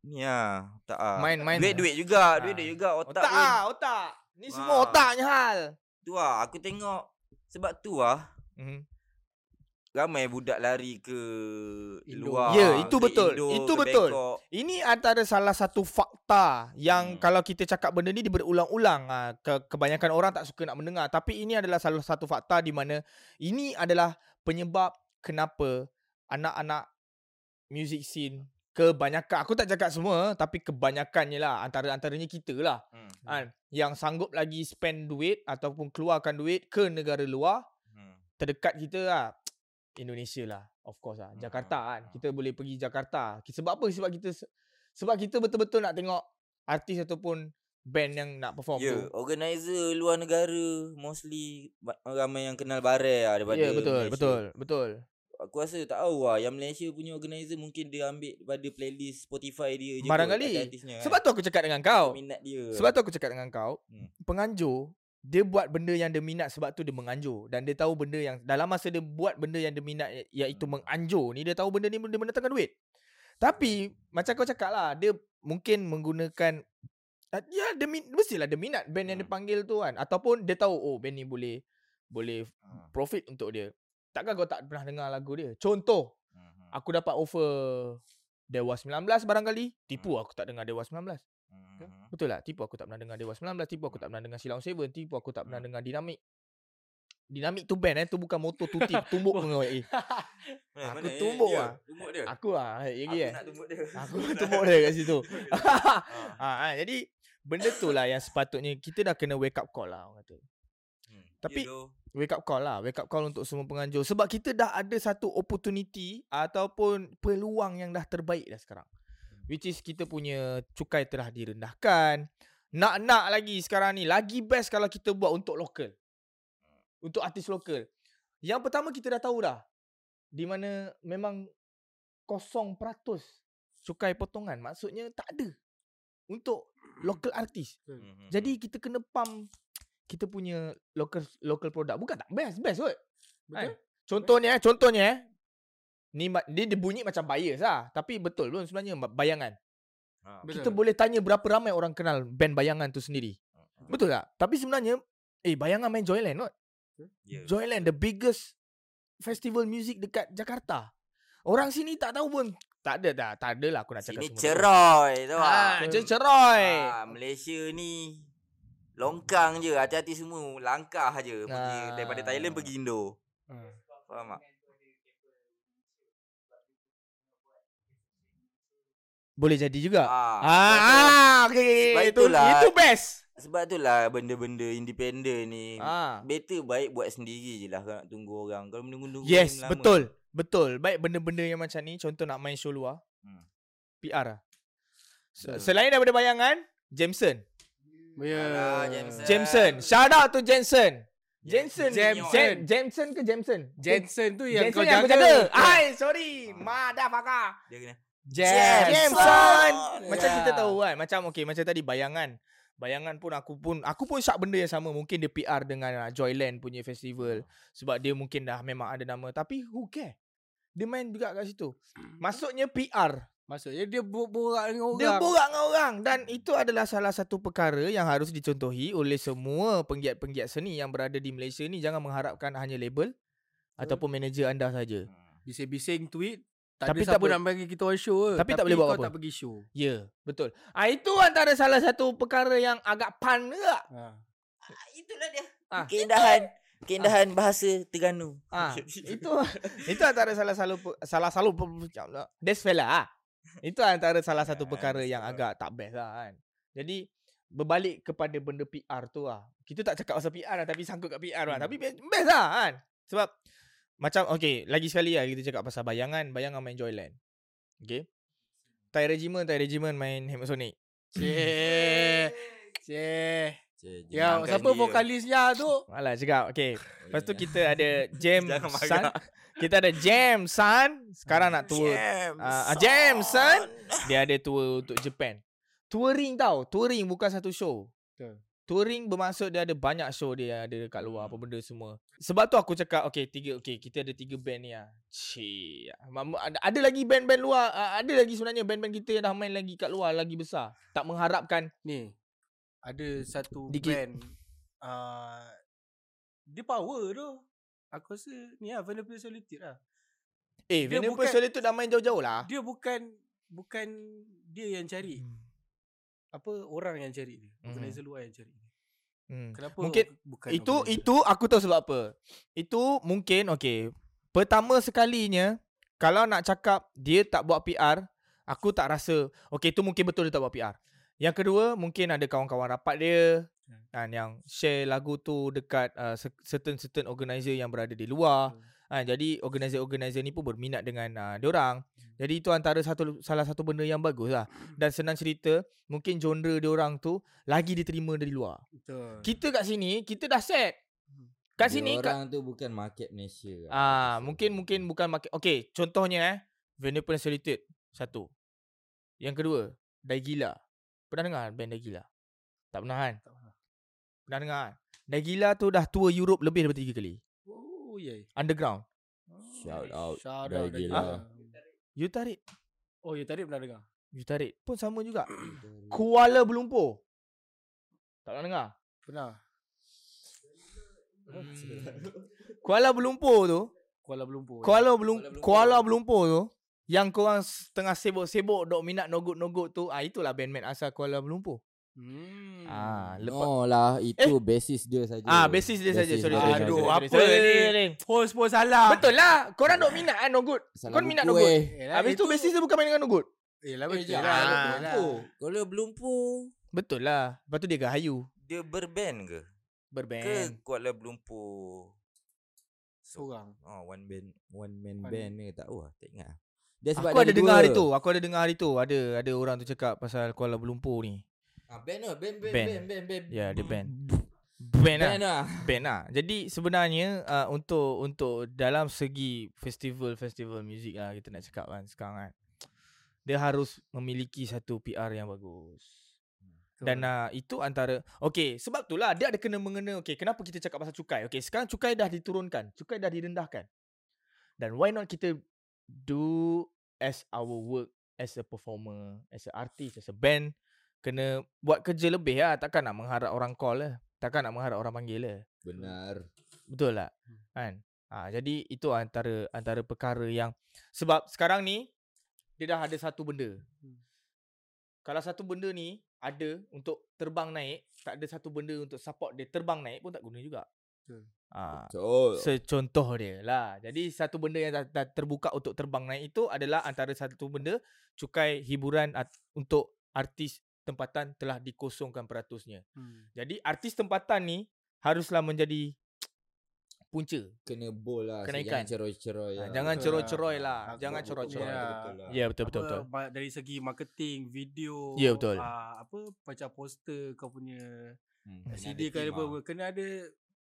[SPEAKER 1] Ni lah. Tak ah.
[SPEAKER 2] Main main
[SPEAKER 1] Duit-duit juga.
[SPEAKER 2] Ah.
[SPEAKER 1] Duit-duit juga. Otak,
[SPEAKER 2] otak ah, otak. Ni semua
[SPEAKER 1] Ah.
[SPEAKER 2] otaknya hal.
[SPEAKER 1] Tu lah. Aku tengok. Sebab tu lah.
[SPEAKER 2] Mhm.
[SPEAKER 1] Ramai budak lari ke
[SPEAKER 3] Indo.
[SPEAKER 1] luar.
[SPEAKER 2] Ya, itu
[SPEAKER 1] ke
[SPEAKER 2] betul.
[SPEAKER 1] Indo,
[SPEAKER 2] Itu betul.
[SPEAKER 1] Bangkok.
[SPEAKER 2] Ini antara salah satu fakta yang
[SPEAKER 1] Hmm.
[SPEAKER 2] kalau kita cakap benda ni dia berulang-ulang. ah, Ke, kebanyakan orang tak suka nak mendengar. Tapi ini adalah salah satu fakta di mana ini adalah penyebab kenapa anak-anak music scene kebanyakan aku tak cakap semua tapi kebanyakannya lah antara-antaranya kita lah
[SPEAKER 1] Hmm.
[SPEAKER 2] kan yang sanggup lagi spend duit ataupun keluarkan duit ke negara luar
[SPEAKER 1] Hmm.
[SPEAKER 2] terdekat kita lah <tsk> Indonesia lah of course lah Jakarta kan
[SPEAKER 1] Hmm.
[SPEAKER 2] kita boleh pergi Jakarta sebab apa sebab kita se- sebab kita betul-betul nak tengok artis ataupun band yang nak perform
[SPEAKER 1] Ya,
[SPEAKER 2] tu
[SPEAKER 1] organizer luar negara mostly ramai yang kenal Bare lah daripada
[SPEAKER 2] ya betul
[SPEAKER 1] Malaysia.
[SPEAKER 2] betul betul
[SPEAKER 1] Aku rasa tak tahu lah Yang Malaysia punya organizer Mungkin dia ambil Daripada playlist Spotify dia je
[SPEAKER 2] Barangkali.
[SPEAKER 1] artis-artisnya,
[SPEAKER 2] sebab tu aku cakap dengan kau
[SPEAKER 1] Minat dia
[SPEAKER 2] sebab tu aku cakap dengan kau
[SPEAKER 1] Hmm.
[SPEAKER 2] penganjur dia buat benda yang dia minat sebab tu dia menganjur dan dia tahu benda yang dalam masa dia buat benda yang dia minat iaitu
[SPEAKER 1] Hmm.
[SPEAKER 2] menganjur ni dia tahu benda ni dia mendatangkan duit. Tapi macam kau cakap lah dia mungkin menggunakan ah, ya dia mestilah dia minat band yang dia
[SPEAKER 1] Hmm.
[SPEAKER 2] panggil tu kan ataupun dia tahu oh band ni boleh boleh
[SPEAKER 1] Ah.
[SPEAKER 2] profit untuk dia. Takkan kau tak pernah dengar lagu dia? Contoh,
[SPEAKER 1] Mhm.
[SPEAKER 2] aku dapat offer Dewa 19 barangkali. Tipu
[SPEAKER 1] Hmm.
[SPEAKER 2] aku tak dengar Dewa 19.
[SPEAKER 1] Mhm.
[SPEAKER 2] Betul tak? Tipu aku tak pernah dengar Dewa 19, tipu aku tak pernah dengar Silang Seven, tipu aku tak pernah
[SPEAKER 1] Hmm.
[SPEAKER 2] dengar Dinamik. Dinamik tu band eh, tu bukan motor tuti tumbuk <laughs> kau eh. <laughs>
[SPEAKER 1] Mana-
[SPEAKER 2] Aku tumbuk lah.
[SPEAKER 1] Tumbuk dia.
[SPEAKER 2] Aku ah, eh,
[SPEAKER 1] Aku
[SPEAKER 2] eh.
[SPEAKER 1] nak tumbuk dia.
[SPEAKER 2] Aku <laughs> tumbuk dia kat situ.
[SPEAKER 1] Ah.
[SPEAKER 2] ha, jadi benda tu lah yang sepatutnya kita dah kena wake up call lah orang kata.
[SPEAKER 1] Hmm.
[SPEAKER 2] Tapi-
[SPEAKER 1] doh.
[SPEAKER 2] Wake up call lah, wake up call untuk semua penganjur sebab kita dah ada satu opportunity ataupun peluang yang dah terbaik dah sekarang. Which is kita punya cukai telah direndahkan. Nak-nak lagi sekarang ni lagi best kalau kita buat untuk lokal. Untuk artis lokal. Yang pertama kita dah tahu dah di mana memang 0% cukai potongan. Maksudnya tak ada untuk local artis.
[SPEAKER 1] Mhm.
[SPEAKER 2] Jadi kita kena pump kita punya local local product. Bukan tak best, best kot. Kan? Contohnya eh, contohnya eh. Ni ma- dia, dia bunyi macam bias lah. Tapi betul pun sebenarnya ba- bayangan.
[SPEAKER 1] Ah.
[SPEAKER 3] Betul.
[SPEAKER 2] Kita boleh tanya berapa ramai orang kenal band bayangan tu sendiri. Betul tak? Tapi sebenarnya eh bayangan main Joyland not?
[SPEAKER 1] Ya.
[SPEAKER 2] Joyland the biggest festival music dekat Jakarta. Orang sini tak tahu pun. Tak ada tak, tak ada lah aku nak cakap
[SPEAKER 1] Sini
[SPEAKER 2] semua.
[SPEAKER 1] ceroy tak?
[SPEAKER 2] Ha, je ceroy.
[SPEAKER 1] Ah, Malaysia ni longkang je hati-hati semua langkah je pergi
[SPEAKER 2] Ah.
[SPEAKER 1] daripada Thailand pergi Indo.
[SPEAKER 3] Ah.
[SPEAKER 1] Faham tak?
[SPEAKER 2] Boleh jadi juga.
[SPEAKER 1] Ah,
[SPEAKER 2] Ah, ah okey.
[SPEAKER 1] Sebab
[SPEAKER 2] Itu
[SPEAKER 1] itulah-
[SPEAKER 2] itu best.
[SPEAKER 1] sebab itulah benda-benda independen ni
[SPEAKER 2] Ah.
[SPEAKER 1] better baik buat sendiri je lah kalau nak tunggu orang. Kalau menunggu-nunggu
[SPEAKER 2] Yes,
[SPEAKER 1] lama.
[SPEAKER 2] betul. Betul. Baik benda-benda yang macam ni, contoh nak main show luar,
[SPEAKER 1] Hmm.
[SPEAKER 2] PR lah.
[SPEAKER 3] Betul.
[SPEAKER 2] Selain daripada bayangan, Jameson.
[SPEAKER 3] Ya.
[SPEAKER 1] Alah, Jameson.
[SPEAKER 2] Jameson. Shout out to Jensen. Jensen.
[SPEAKER 3] Jameson.
[SPEAKER 2] Jameson ke Jameson?
[SPEAKER 3] Jensen tu yang
[SPEAKER 2] Jensen
[SPEAKER 3] kau
[SPEAKER 2] yang
[SPEAKER 3] jaga.
[SPEAKER 2] jaga. Hai, sorry. Motherfucker.
[SPEAKER 1] Dia kena.
[SPEAKER 3] Jameson.
[SPEAKER 2] Jameson. Macam
[SPEAKER 3] Ya.
[SPEAKER 2] kita tahu kan. Macam okay, macam tadi bayangan. Bayangan pun aku pun aku pun syak benda yang sama. Mungkin dia PR dengan uh, Joyland punya festival sebab dia mungkin dah memang ada nama tapi who care? Dia main juga kat situ. Maksudnya PR.
[SPEAKER 3] Maksudnya dia bo- borak dengan orang.
[SPEAKER 2] Dia borak dengan orang dan itu adalah salah satu perkara yang harus dicontohi oleh semua penggiat-penggiat seni yang berada di Malaysia ni jangan mengharapkan hanya label ataupun manager anda saja.
[SPEAKER 3] Bising-bising tweet. Tak
[SPEAKER 2] Tapi
[SPEAKER 3] ada
[SPEAKER 2] tak
[SPEAKER 3] siapa
[SPEAKER 2] boleh-
[SPEAKER 3] nak bagi kita on show ke.
[SPEAKER 2] Tapi tak boleh buat
[SPEAKER 3] kau
[SPEAKER 2] apa-apa.
[SPEAKER 3] tak pergi show.
[SPEAKER 2] Ya, betul. Ah itu antara salah satu perkara yang agak pan juga.
[SPEAKER 3] Ha.
[SPEAKER 1] Ah, itulah dia.
[SPEAKER 2] Ah.
[SPEAKER 1] Keindahan. Keindahan bahasa Terengganu.
[SPEAKER 2] Ah, <laughs> itu itu antara salah satu salah satu Des fella ah. Itu antara salah satu perkara yang agak tak best lah kan. Jadi berbalik kepada benda PR tu lah. Kita tak cakap pasal PR lah tapi sangkut kat PR lah.
[SPEAKER 3] Hmm.
[SPEAKER 2] Tapi be- best lah kan. Sebab macam okay lagi sekali lah kita cakap pasal bayangan. Bayangan main Joyland. Okay. Thai Regiment, Thai Regiment main Hemsonic.
[SPEAKER 3] Cih. Cih.
[SPEAKER 5] Cik,
[SPEAKER 3] Ya, siapa vokalisnya tu? <laughs>
[SPEAKER 2] Alah cakap. Okay. Lepas tu kita ada Jam. <laughs> Sun. Kita ada Jam Sun. Sekarang nak tour. Ah, ah, Jameson. Dia ada tour untuk Japan. Touring tau. Touring bukan satu show.
[SPEAKER 3] Betul.
[SPEAKER 2] Touring bermaksud dia ada banyak show dia ada dekat luar apa benda semua. Sebab tu aku cakap okay tiga okay kita ada tiga band ni ah. Cik. Ada, ada lagi band-band luar ah, ada lagi sebenarnya band-band kita yang dah main lagi kat luar lagi besar. Tak mengharapkan
[SPEAKER 3] Ni. Ada satu
[SPEAKER 2] Dikit.
[SPEAKER 3] band. Uh, dia power tu. Aku rasa ni lah Vanilla Solitude lah.
[SPEAKER 2] eh
[SPEAKER 3] Dia bukan-
[SPEAKER 2] Solitude dah main jauh-jauh lah.
[SPEAKER 3] Dia bukan bukan dia yang cari. Apa orang yang cari dia.
[SPEAKER 2] Hmm.
[SPEAKER 3] Organizer luar yang cari dia.
[SPEAKER 2] Hmm.
[SPEAKER 3] Kenapa
[SPEAKER 2] Mungkin
[SPEAKER 3] bukan
[SPEAKER 2] Itu
[SPEAKER 3] organizer?
[SPEAKER 2] itu aku tahu sebab apa. Itu mungkin okey. Pertama sekalinya kalau nak cakap dia tak buat PR, aku tak rasa okey itu mungkin betul dia tak buat PR. Yang kedua mungkin ada kawan-kawan rapat dia
[SPEAKER 3] Hmm.
[SPEAKER 2] kan yang share lagu tu dekat uh, certain certain organizer yang berada di luar.
[SPEAKER 3] Hmm.
[SPEAKER 2] Ha, jadi organizer-organizer ni pun berminat dengan uh, diorang. Jadi itu antara satu salah satu benda yang bagus lah. Dan senang cerita, mungkin genre diorang tu lagi diterima dari luar.
[SPEAKER 3] Betul.
[SPEAKER 2] Kita kat sini, kita dah set. Kat sini kat,
[SPEAKER 5] orang tu bukan market Malaysia. lah.
[SPEAKER 2] ah mungkin mungkin bukan market. Okey, contohnya eh, Venue Solitude satu. Yang kedua, Dai Gila. Pernah dengar band Dai Gila? Tak pernah kan?
[SPEAKER 3] Tak pernah.
[SPEAKER 2] Pernah dengar kan? Dai Gila tu dah tour Europe lebih daripada tiga kali.
[SPEAKER 3] Oh, ya.
[SPEAKER 2] Underground.
[SPEAKER 5] Shout out
[SPEAKER 3] Shout out
[SPEAKER 5] gila.
[SPEAKER 3] gila.
[SPEAKER 2] You tarik.
[SPEAKER 3] Oh, ya tadi pernah dengar.
[SPEAKER 2] You tarik. Pun sama juga. Kuala Lumpur. Tak pernah dengar?
[SPEAKER 3] Pernah. <laughs>
[SPEAKER 2] Kuala Lumpur tu,
[SPEAKER 3] Kuala Lumpur.
[SPEAKER 2] Kuala Lumpur, Kuala Lumpur tu, yang korang tengah sibuk-sibuk dok minat nogut-nogut tu, ah itulah bandmate asal Kuala Lumpur.
[SPEAKER 3] Hmm.
[SPEAKER 2] Ah, lepas
[SPEAKER 5] No lah, itu basis dia saja.
[SPEAKER 2] Ah, basis dia saja. Sorry, sorry,
[SPEAKER 3] Aduh,
[SPEAKER 2] sorry,
[SPEAKER 3] apa
[SPEAKER 2] sorry, sorry,
[SPEAKER 3] ni? Post pun salah.
[SPEAKER 2] Betul lah. Korang dok minat kan nogut.
[SPEAKER 5] Salah
[SPEAKER 2] Kau minat
[SPEAKER 5] buku,
[SPEAKER 2] nogut.
[SPEAKER 5] eh.
[SPEAKER 2] Habis tu
[SPEAKER 3] itu-
[SPEAKER 2] basis dia bukan main dengan nogut.
[SPEAKER 3] Yelah
[SPEAKER 5] Eh,
[SPEAKER 3] betul
[SPEAKER 5] jangan.
[SPEAKER 3] lah.
[SPEAKER 2] Ah.
[SPEAKER 3] betul lah.
[SPEAKER 5] Oh, Kuala Lumpur.
[SPEAKER 2] Betul lah. Lepas tu dia gahayu.
[SPEAKER 1] Dia berband ke?
[SPEAKER 2] Berband.
[SPEAKER 1] Ke Kuala Lumpur?
[SPEAKER 3] Seorang.
[SPEAKER 1] Oh, one band.
[SPEAKER 5] One man
[SPEAKER 3] One
[SPEAKER 5] band ni tak tahu lah, tak ingat. Dia
[SPEAKER 2] Aku ada dengar
[SPEAKER 5] dua.
[SPEAKER 2] hari tu. Aku ada dengar hari tu. Ada ada orang tu cakap pasal Kuala Lumpur ni.
[SPEAKER 5] Ah, band lah, band, band,
[SPEAKER 2] Band.
[SPEAKER 5] band, band.
[SPEAKER 2] Ya, dia band. <sniffs> Band lah.
[SPEAKER 5] Band lah.
[SPEAKER 2] Band lah. Jadi sebenarnya uh, untuk untuk dalam segi festival-festival muzik lah kita nak cakap kan sekarang kan. Dia harus memiliki satu PR yang bagus. Dan uh, itu antara Okay sebab tu lah Dia ada kena mengena Okay kenapa kita cakap pasal cukai Okay sekarang cukai dah diturunkan Cukai dah direndahkan Dan why not kita Do As our work As a performer As a artist As a band Kena buat kerja lebih lah Takkan nak mengharap orang call lah Takkan nak mengharap orang panggil lah
[SPEAKER 5] Benar.
[SPEAKER 2] Betul tak? Kan? Ha, jadi itu antara antara perkara yang sebab sekarang ni dia dah ada satu benda.
[SPEAKER 3] Hmm.
[SPEAKER 2] Kalau satu benda ni ada untuk terbang naik, tak ada satu benda untuk support dia terbang naik pun tak guna juga.
[SPEAKER 3] Betul.
[SPEAKER 2] Ha,
[SPEAKER 5] So,
[SPEAKER 2] secontoh dia lah. Jadi satu benda yang dah, dah terbuka untuk terbang naik itu adalah antara satu benda cukai hiburan at, untuk artis tempatan telah dikosongkan peratusnya.
[SPEAKER 3] Hmm.
[SPEAKER 2] Jadi artis tempatan ni haruslah menjadi <tsk> punca.
[SPEAKER 5] kena bol lah. Jangan
[SPEAKER 2] Ha,
[SPEAKER 5] lah.
[SPEAKER 2] jangan
[SPEAKER 3] Betul
[SPEAKER 2] ceroi-ceroi
[SPEAKER 3] lah.
[SPEAKER 2] lah.
[SPEAKER 3] Aku-
[SPEAKER 2] Jangan
[SPEAKER 3] aku-
[SPEAKER 2] ceroi-ceroi.
[SPEAKER 3] ya.
[SPEAKER 5] Betul lah.
[SPEAKER 2] Ya betul betul
[SPEAKER 3] apa,
[SPEAKER 2] betul.
[SPEAKER 3] ba- Dari segi marketing, video.
[SPEAKER 2] Ya, betul.
[SPEAKER 3] Uh, apa macam poster kau punya
[SPEAKER 5] Hmm,
[SPEAKER 3] CD
[SPEAKER 5] kena
[SPEAKER 3] ke
[SPEAKER 5] ada
[SPEAKER 3] apa,
[SPEAKER 5] lah.
[SPEAKER 3] kena ada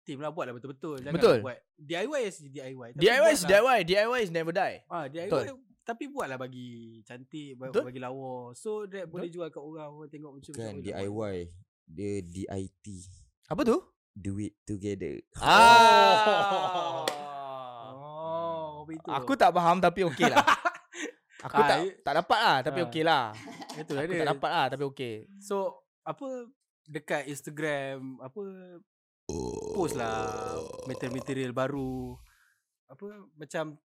[SPEAKER 3] team lah buat lah betul-betul. Jangan
[SPEAKER 2] Betul.
[SPEAKER 3] buat DIY is DIY. Tapi
[SPEAKER 2] DIY is
[SPEAKER 3] buatlah-
[SPEAKER 2] DIY. DIY is never die.
[SPEAKER 3] Ah, DIY
[SPEAKER 2] Betul.
[SPEAKER 3] tapi buatlah bagi cantik,
[SPEAKER 2] Betul.
[SPEAKER 3] bagi lawa. So that boleh jual kat orang, orang tengok macam orang nak buat.
[SPEAKER 5] DIY. Dia DIT.
[SPEAKER 2] Apa tu?
[SPEAKER 5] Do it together.
[SPEAKER 2] Ah.
[SPEAKER 3] Oh, itu?
[SPEAKER 2] Aku tak faham tapi okey lah. <laughs> Aku
[SPEAKER 3] Ah,
[SPEAKER 2] tak
[SPEAKER 3] i-
[SPEAKER 2] tak dapat lah tapi
[SPEAKER 3] Ah.
[SPEAKER 2] okey lah.
[SPEAKER 3] itu
[SPEAKER 2] Aku
[SPEAKER 3] ada.
[SPEAKER 2] tak dapat lah tapi okey.
[SPEAKER 3] So, apa dekat Instagram, apa post lah material-material baru. Apa macam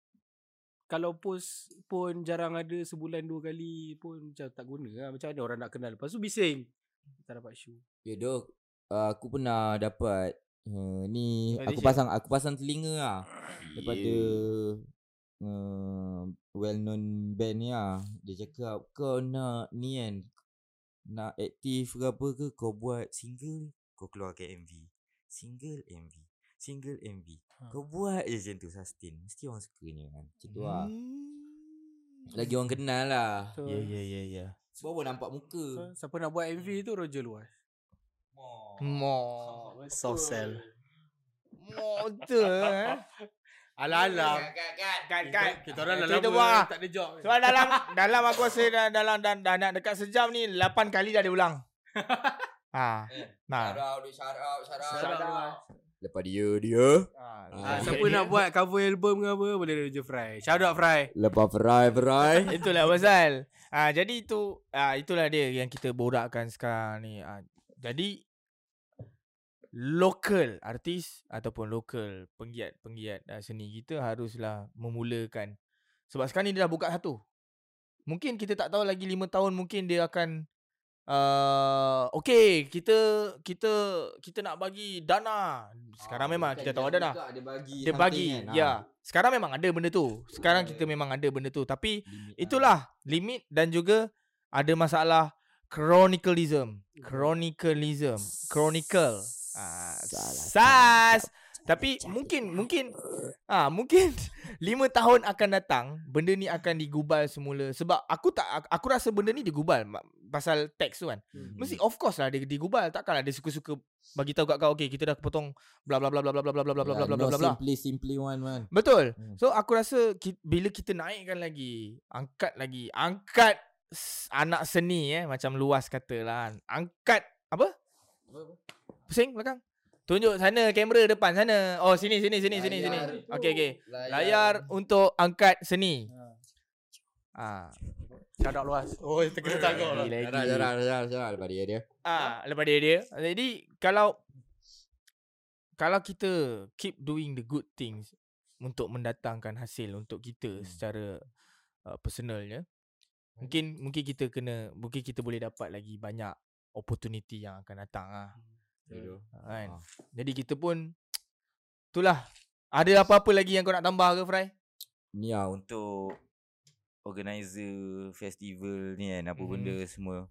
[SPEAKER 3] kalau post pun jarang ada sebulan dua kali pun macam tak guna lah. Macam mana orang nak kenal. Lepas tu bising. Tak dapat show.
[SPEAKER 5] Ya dok. Uh, aku pernah dapat uh, ni aku
[SPEAKER 2] Audition.
[SPEAKER 5] pasang aku pasang telinga lah daripada uh, well known band ni lah. Dia cakap kau nak ni kan nak aktif ke apa ke kau buat single
[SPEAKER 1] Kau keluarkan MV. Single MV. Single MV.
[SPEAKER 2] Ha.
[SPEAKER 1] Kau buat je macam tu sustain. Mesti orang sukanya kan.
[SPEAKER 5] macam tu lah.
[SPEAKER 2] Hmm.
[SPEAKER 5] Lagi orang kenal lah.
[SPEAKER 3] So,
[SPEAKER 2] Ya ya ya ya.
[SPEAKER 5] Sebab baru nampak
[SPEAKER 3] so,
[SPEAKER 5] muka.
[SPEAKER 3] siapa nak buat MV tu Roger Luas.
[SPEAKER 2] Mo.
[SPEAKER 3] Soft sell.
[SPEAKER 2] Mo <laughs> tu eh. Alah-alah. Kat kat.
[SPEAKER 3] Kita orang dah
[SPEAKER 2] Kita lah.
[SPEAKER 3] tak ada job.
[SPEAKER 2] Sebab dalam dalam aku rasa dalam dah, dah nak dekat sejam ni 8 kali dah dia <laughs> ha. Nah.
[SPEAKER 5] out, shout out, shout
[SPEAKER 3] Shout out.
[SPEAKER 5] Lepas dia, dia.
[SPEAKER 2] Ah,
[SPEAKER 3] Ah, siapa nak buat cover album ke apa boleh Roger Fry. Shout out Fry.
[SPEAKER 5] Lepas Fry, Fry. <laughs>
[SPEAKER 2] Itulah pasal. Ah jadi itu ah itulah dia yang kita borakkan sekarang ni. Ah jadi local artis ataupun local penggiat-penggiat uh, seni kita haruslah memulakan sebab sekarang ni dia dah buka satu. Mungkin kita tak tahu lagi 5 tahun mungkin dia akan uh, okay kita kita kita nak bagi dana. Sekarang memang kita tahu ada dah.
[SPEAKER 5] Dia bagi
[SPEAKER 2] Dia bagi.
[SPEAKER 5] kan?
[SPEAKER 2] Ya. Sekarang memang ada benda tu. Sekarang kita memang ada benda tu tapi Itulah limit dan juga ada masalah chronicalism. Chronicalism. Chronicle. Ah, sas. Tapi mungkin mungkin ah mungkin <laughs> 5 tahun akan datang benda ni akan digubal semula sebab aku tak aku, rasa benda ni digubal pasal teks tu kan.
[SPEAKER 5] Hmm.
[SPEAKER 2] Mesti of course lah dia digubal takkanlah dia suka-suka bagi tahu kat kau okey kita dah potong bla bla bla bla bla bla bla bla bla bla bla bla bla bla.
[SPEAKER 5] Simply, simply one man.
[SPEAKER 2] Betul.
[SPEAKER 5] Hmm.
[SPEAKER 2] So aku rasa ki, bila kita naikkan lagi, angkat lagi, angkat anak seni eh macam luas katalah. kan. Angkat apa? Pusing belakang. Tunjuk sana kamera depan sana. Oh sini sini sini sini sini. Okey okey. Layar untuk angkat seni. Ah,
[SPEAKER 3] Shout out Luas. Oh, terkena tanggung lah.
[SPEAKER 5] Jarang, jarang, jarang, jarang. Lepas dia, dia.
[SPEAKER 2] Ah, lepas dia dia. Jadi kalau kalau kita keep doing the good things untuk mendatangkan hasil untuk kita
[SPEAKER 5] Hmm.
[SPEAKER 2] secara uh, personalnya. Mungkin mungkin kita kena mungkin kita boleh dapat lagi banyak opportunity yang akan datang ah.
[SPEAKER 5] Betul.
[SPEAKER 2] Kan.
[SPEAKER 5] Ah.
[SPEAKER 2] Jadi kita pun <tsk> itulah. Ada apa-apa lagi yang kau nak tambah ke Fry?
[SPEAKER 1] Ni lah untuk organizer festival ni kan apa
[SPEAKER 2] Mhm.
[SPEAKER 1] benda semua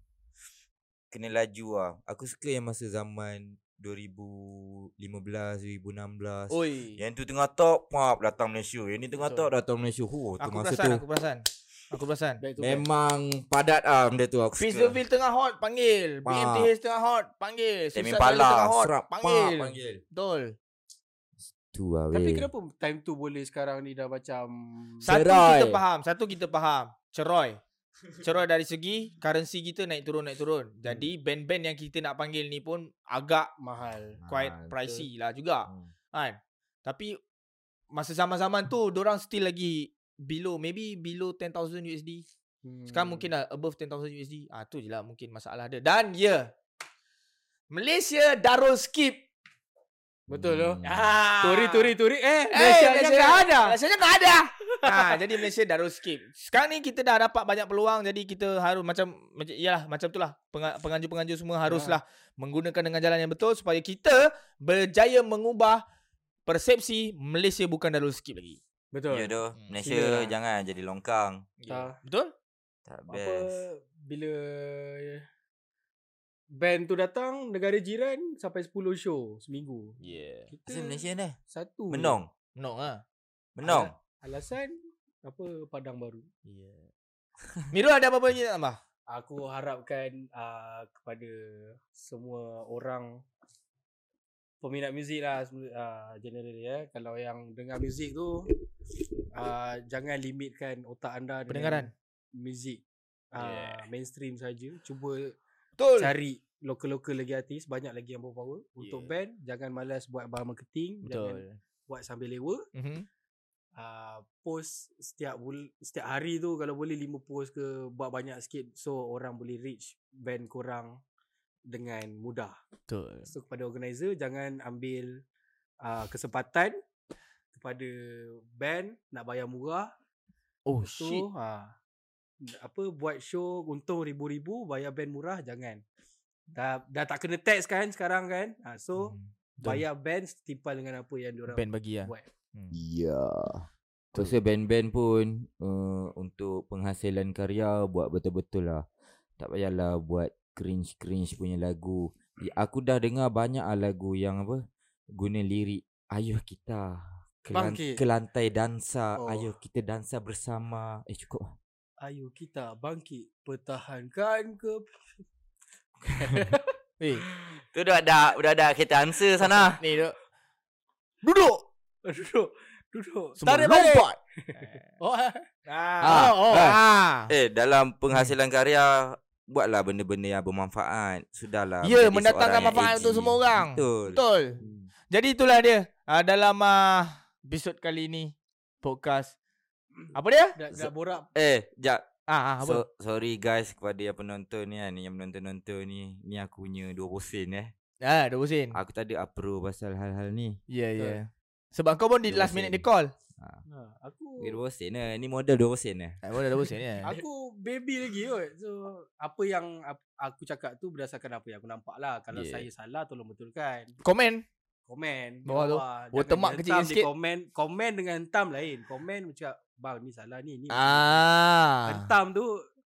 [SPEAKER 1] kena laju lah. Aku suka yang masa zaman 2015, 2016.
[SPEAKER 2] Oi.
[SPEAKER 1] Yang tu tengah top, pop datang Malaysia. Yang ni tengah
[SPEAKER 2] Betul.
[SPEAKER 1] top datang Malaysia. Huh, tu
[SPEAKER 2] Aku
[SPEAKER 1] masa
[SPEAKER 2] perasan,
[SPEAKER 1] tu
[SPEAKER 2] aku perasan. Aku perasan.
[SPEAKER 3] Back to back.
[SPEAKER 1] memang padat ah benda tu aku suka.
[SPEAKER 2] Fizzleville tengah hot, panggil. BMTH tengah hot, panggil.
[SPEAKER 1] Temi
[SPEAKER 2] Susah Jaya
[SPEAKER 1] Pala,
[SPEAKER 2] tengah hot,
[SPEAKER 1] serap,
[SPEAKER 2] panggil.
[SPEAKER 1] Panggil.
[SPEAKER 2] Betul.
[SPEAKER 1] Tu lah
[SPEAKER 3] Tapi
[SPEAKER 1] weh.
[SPEAKER 3] kenapa time tu boleh sekarang ni dah macam
[SPEAKER 2] Satu
[SPEAKER 1] Cerai.
[SPEAKER 2] kita faham, satu kita faham. Ceroy. Ceroy dari segi currency kita naik turun naik turun. Jadi band-band yang kita nak panggil ni pun agak
[SPEAKER 3] mahal?
[SPEAKER 2] quite pricey lah juga.
[SPEAKER 1] Hmm.
[SPEAKER 2] Kan? Tapi masa zaman-zaman tu orang still lagi below maybe below 10,000 USD.
[SPEAKER 3] Hmm.
[SPEAKER 2] Sekarang mungkin dah above 10,000 USD. Ah tu je lah mungkin masalah dia. Dan ya. Yeah, Malaysia Darul Skip.
[SPEAKER 3] Betul tu.
[SPEAKER 1] Hmm.
[SPEAKER 2] Ah.
[SPEAKER 3] Turi turi turi
[SPEAKER 2] Eh,
[SPEAKER 3] eh Malaysia
[SPEAKER 2] Malaysia
[SPEAKER 3] dah ada.
[SPEAKER 2] Malaysia tak ada. ha, <laughs> jadi Malaysia Darul Skip. Sekarang ni kita dah dapat banyak peluang jadi kita harus macam macam iyalah macam itulah Penga- penganjur-penganjur semua haruslah menggunakan dengan jalan yang betul supaya kita berjaya mengubah persepsi Malaysia bukan Darul Skip lagi.
[SPEAKER 3] Betul.
[SPEAKER 1] Ya doh,
[SPEAKER 2] Hmm.
[SPEAKER 1] Malaysia
[SPEAKER 3] lah.
[SPEAKER 1] jangan jadi longkang.
[SPEAKER 3] Tak.
[SPEAKER 2] Betul?
[SPEAKER 1] Tak
[SPEAKER 3] Apa
[SPEAKER 1] best.
[SPEAKER 3] bila band tu datang negara jiran sampai 10 show seminggu.
[SPEAKER 2] Yeah.
[SPEAKER 3] Kita
[SPEAKER 1] Asal Malaysia dah.
[SPEAKER 3] satu.
[SPEAKER 1] Menong.
[SPEAKER 2] No ah.
[SPEAKER 1] Menong.
[SPEAKER 3] Alasan apa padang baru.
[SPEAKER 2] Yeah. <laughs> Mirul ada apa-apa lagi nak tambah?
[SPEAKER 3] Aku harapkan uh, kepada semua orang peminat muzik lah uh, generally ya. Kalau yang dengar muzik tu uh, jangan limitkan otak anda
[SPEAKER 2] Pendengaran.
[SPEAKER 3] dengan muzik uh,
[SPEAKER 2] Yeah.
[SPEAKER 3] mainstream saja. Cuba
[SPEAKER 2] Betul.
[SPEAKER 3] cari local-local lagi artis, banyak lagi yang berpower. Untuk
[SPEAKER 2] Yeah.
[SPEAKER 3] band jangan malas buat barang marketing, jangan
[SPEAKER 2] Betul.
[SPEAKER 3] buat sambil lewa.
[SPEAKER 2] Mhm.
[SPEAKER 3] Uh, post setiap bul- setiap hari tu kalau boleh 5 post ke buat banyak sikit so orang boleh reach band korang dengan mudah.
[SPEAKER 2] Betul.
[SPEAKER 3] So kepada organizer jangan ambil uh, kesempatan kepada band nak bayar murah.
[SPEAKER 2] Oh
[SPEAKER 3] So
[SPEAKER 2] shit.
[SPEAKER 3] ha, apa buat show untung ribu-ribu bayar band murah jangan. Dah dah tak kena tax kan sekarang kan. Ha, so
[SPEAKER 2] Hmm.
[SPEAKER 3] Bayar band setimpal dengan apa yang diorang
[SPEAKER 2] band bagi lah.
[SPEAKER 3] buat.
[SPEAKER 2] Hmm.
[SPEAKER 5] Ya. Pasal band-band pun uh, untuk penghasilan karya buat betul-betul lah. Tak payahlah buat cringe-cringe punya lagu. Ya, aku dah dengar banyak lah lagu yang apa guna lirik ayuh kita kelan-
[SPEAKER 3] Bangkit.
[SPEAKER 5] ke lantai dansa,
[SPEAKER 3] Oh.
[SPEAKER 5] oh. ayuh kita dansa bersama. Eh cukup. lah.
[SPEAKER 3] Ayo kita bangkit pertahankan ke <laughs> <laughs>
[SPEAKER 2] Eh,
[SPEAKER 1] Tu dah ada dah ada kita answer sana.
[SPEAKER 2] ni duk. Duduk. <laughs>
[SPEAKER 3] duduk duduk
[SPEAKER 2] Semua
[SPEAKER 3] Tarik balik.
[SPEAKER 2] lompat.
[SPEAKER 3] oh ah.
[SPEAKER 2] Ah.
[SPEAKER 3] oh, oh.
[SPEAKER 2] Ah.
[SPEAKER 1] Eh dalam penghasilan karya buatlah benda-benda yang bermanfaat. Sudahlah.
[SPEAKER 2] Ya, mendatangkan manfaat untuk semua orang.
[SPEAKER 1] Betul.
[SPEAKER 2] Betul. Jadi itulah dia. Uh, dalam uh, episod kali ni podcast apa dia?
[SPEAKER 3] dah, dah borak
[SPEAKER 1] Eh, jap.
[SPEAKER 2] Ah, ah apa?
[SPEAKER 1] So, sorry guys kepada yang penonton ni kan, yang menonton-nonton ni. Ni aku punya 20 sen eh.
[SPEAKER 2] ah, 20 sen.
[SPEAKER 1] Aku tak ada approve pasal hal-hal ni.
[SPEAKER 2] Ya,
[SPEAKER 3] Betul.
[SPEAKER 2] ya. Sebab kau pun di
[SPEAKER 1] 20
[SPEAKER 2] last minute dia call.
[SPEAKER 3] ha, aku
[SPEAKER 1] Okay, 20 sen lah. Ni modal 20 sen lah.
[SPEAKER 2] Ah, boleh 20 sen ya. <laughs>
[SPEAKER 3] aku baby lagi kot so apa yang aku cakap tu berdasarkan apa yang aku nampak lah kalau
[SPEAKER 2] Yeah.
[SPEAKER 3] saya salah tolong betulkan
[SPEAKER 2] Komen.
[SPEAKER 3] Komen
[SPEAKER 2] Bawah tu. Watermark
[SPEAKER 3] dia
[SPEAKER 2] kecil sikit.
[SPEAKER 3] komen komen dengan hentam lain komen macam bang ni salah ni ni
[SPEAKER 2] Ah.
[SPEAKER 3] hentam tu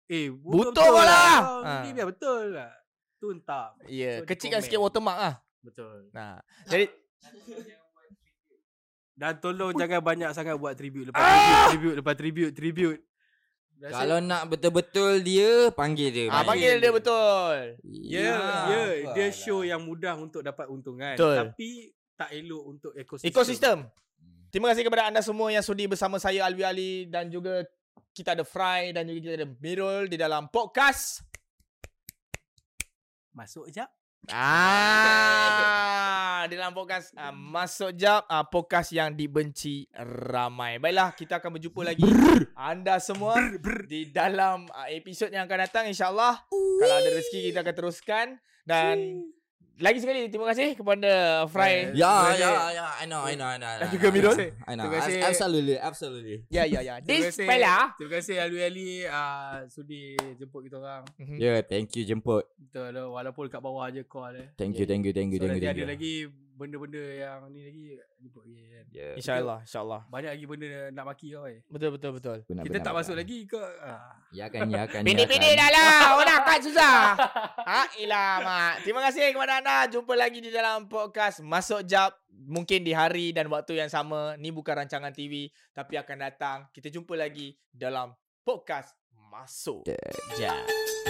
[SPEAKER 3] eh
[SPEAKER 2] Betul lah.
[SPEAKER 3] Oh,
[SPEAKER 2] Ah.
[SPEAKER 3] Ni biar betul lah tu hentam
[SPEAKER 2] Ya,
[SPEAKER 3] So,
[SPEAKER 2] kecilkan sikit watermark ah.
[SPEAKER 3] betul
[SPEAKER 2] Nah. Jadi
[SPEAKER 3] dan tolong jangan banyak sangat buat tribute lepas tribute tribute lepas tribute tribute Rasa-
[SPEAKER 5] Kalau nak betul-betul dia panggil dia.
[SPEAKER 2] ah panggil dia betul.
[SPEAKER 3] Ya,
[SPEAKER 5] Ah,
[SPEAKER 3] ya, dia
[SPEAKER 5] apalah.
[SPEAKER 3] show yang mudah untuk dapat untungan.
[SPEAKER 2] Betul.
[SPEAKER 3] Tapi tak elok untuk ekosistem.
[SPEAKER 2] Ekosistem. Terima kasih kepada anda semua yang sudi bersama saya Alwi Ali dan juga kita ada Fry dan juga kita ada Mirul di dalam podcast.
[SPEAKER 3] Masuk jap.
[SPEAKER 2] Ah, di dalam podcast ah, masuk jap ah, podcast yang dibenci ramai. Baiklah, kita akan berjumpa lagi. Anda semua di dalam ah, episod yang akan datang insyaallah. Kalau ada rezeki kita akan teruskan. Dan lagi sekali terima kasih kepada Fry.
[SPEAKER 3] Eh,
[SPEAKER 1] Ya, ya, ya. I know, I know, I know.
[SPEAKER 2] Dan juga
[SPEAKER 1] I know,
[SPEAKER 2] Mirul.
[SPEAKER 1] I know.
[SPEAKER 3] Terima kasih.
[SPEAKER 1] Absolutely, absolutely.
[SPEAKER 2] Ya ya ya. This fella.
[SPEAKER 3] Terima kasih Ali Ali uh, sudi jemput kita orang.
[SPEAKER 2] Mhm.
[SPEAKER 1] Yeah, thank you jemput.
[SPEAKER 3] Betul walaupun kat bawah je call eh.
[SPEAKER 1] Thank you, thank you, thank you,
[SPEAKER 3] So
[SPEAKER 1] thank you.
[SPEAKER 3] nanti ada lagi benda-benda yang ni lagi jemput lagi kan.
[SPEAKER 1] Yeah.
[SPEAKER 2] InsyaAllah, insyaAllah.
[SPEAKER 3] Banyak lagi benda nak maki kau eh.
[SPEAKER 2] Betul betul betul.
[SPEAKER 1] Benar,
[SPEAKER 3] Kita
[SPEAKER 1] benar,
[SPEAKER 3] tak
[SPEAKER 1] benar.
[SPEAKER 3] masuk lagi ke ah.
[SPEAKER 1] Ya kan, ya kan. ya <laughs>
[SPEAKER 2] Pendek-pendek
[SPEAKER 1] kan.
[SPEAKER 2] dah lah. Orang kan susah. ha, <laughs> ilah mak. Terima kasih kepada anda. Jumpa lagi di dalam podcast Masuk Jap. Mungkin di hari dan waktu yang sama. Ni bukan rancangan TV. Tapi akan datang. Kita jumpa lagi dalam podcast Masuk Jap.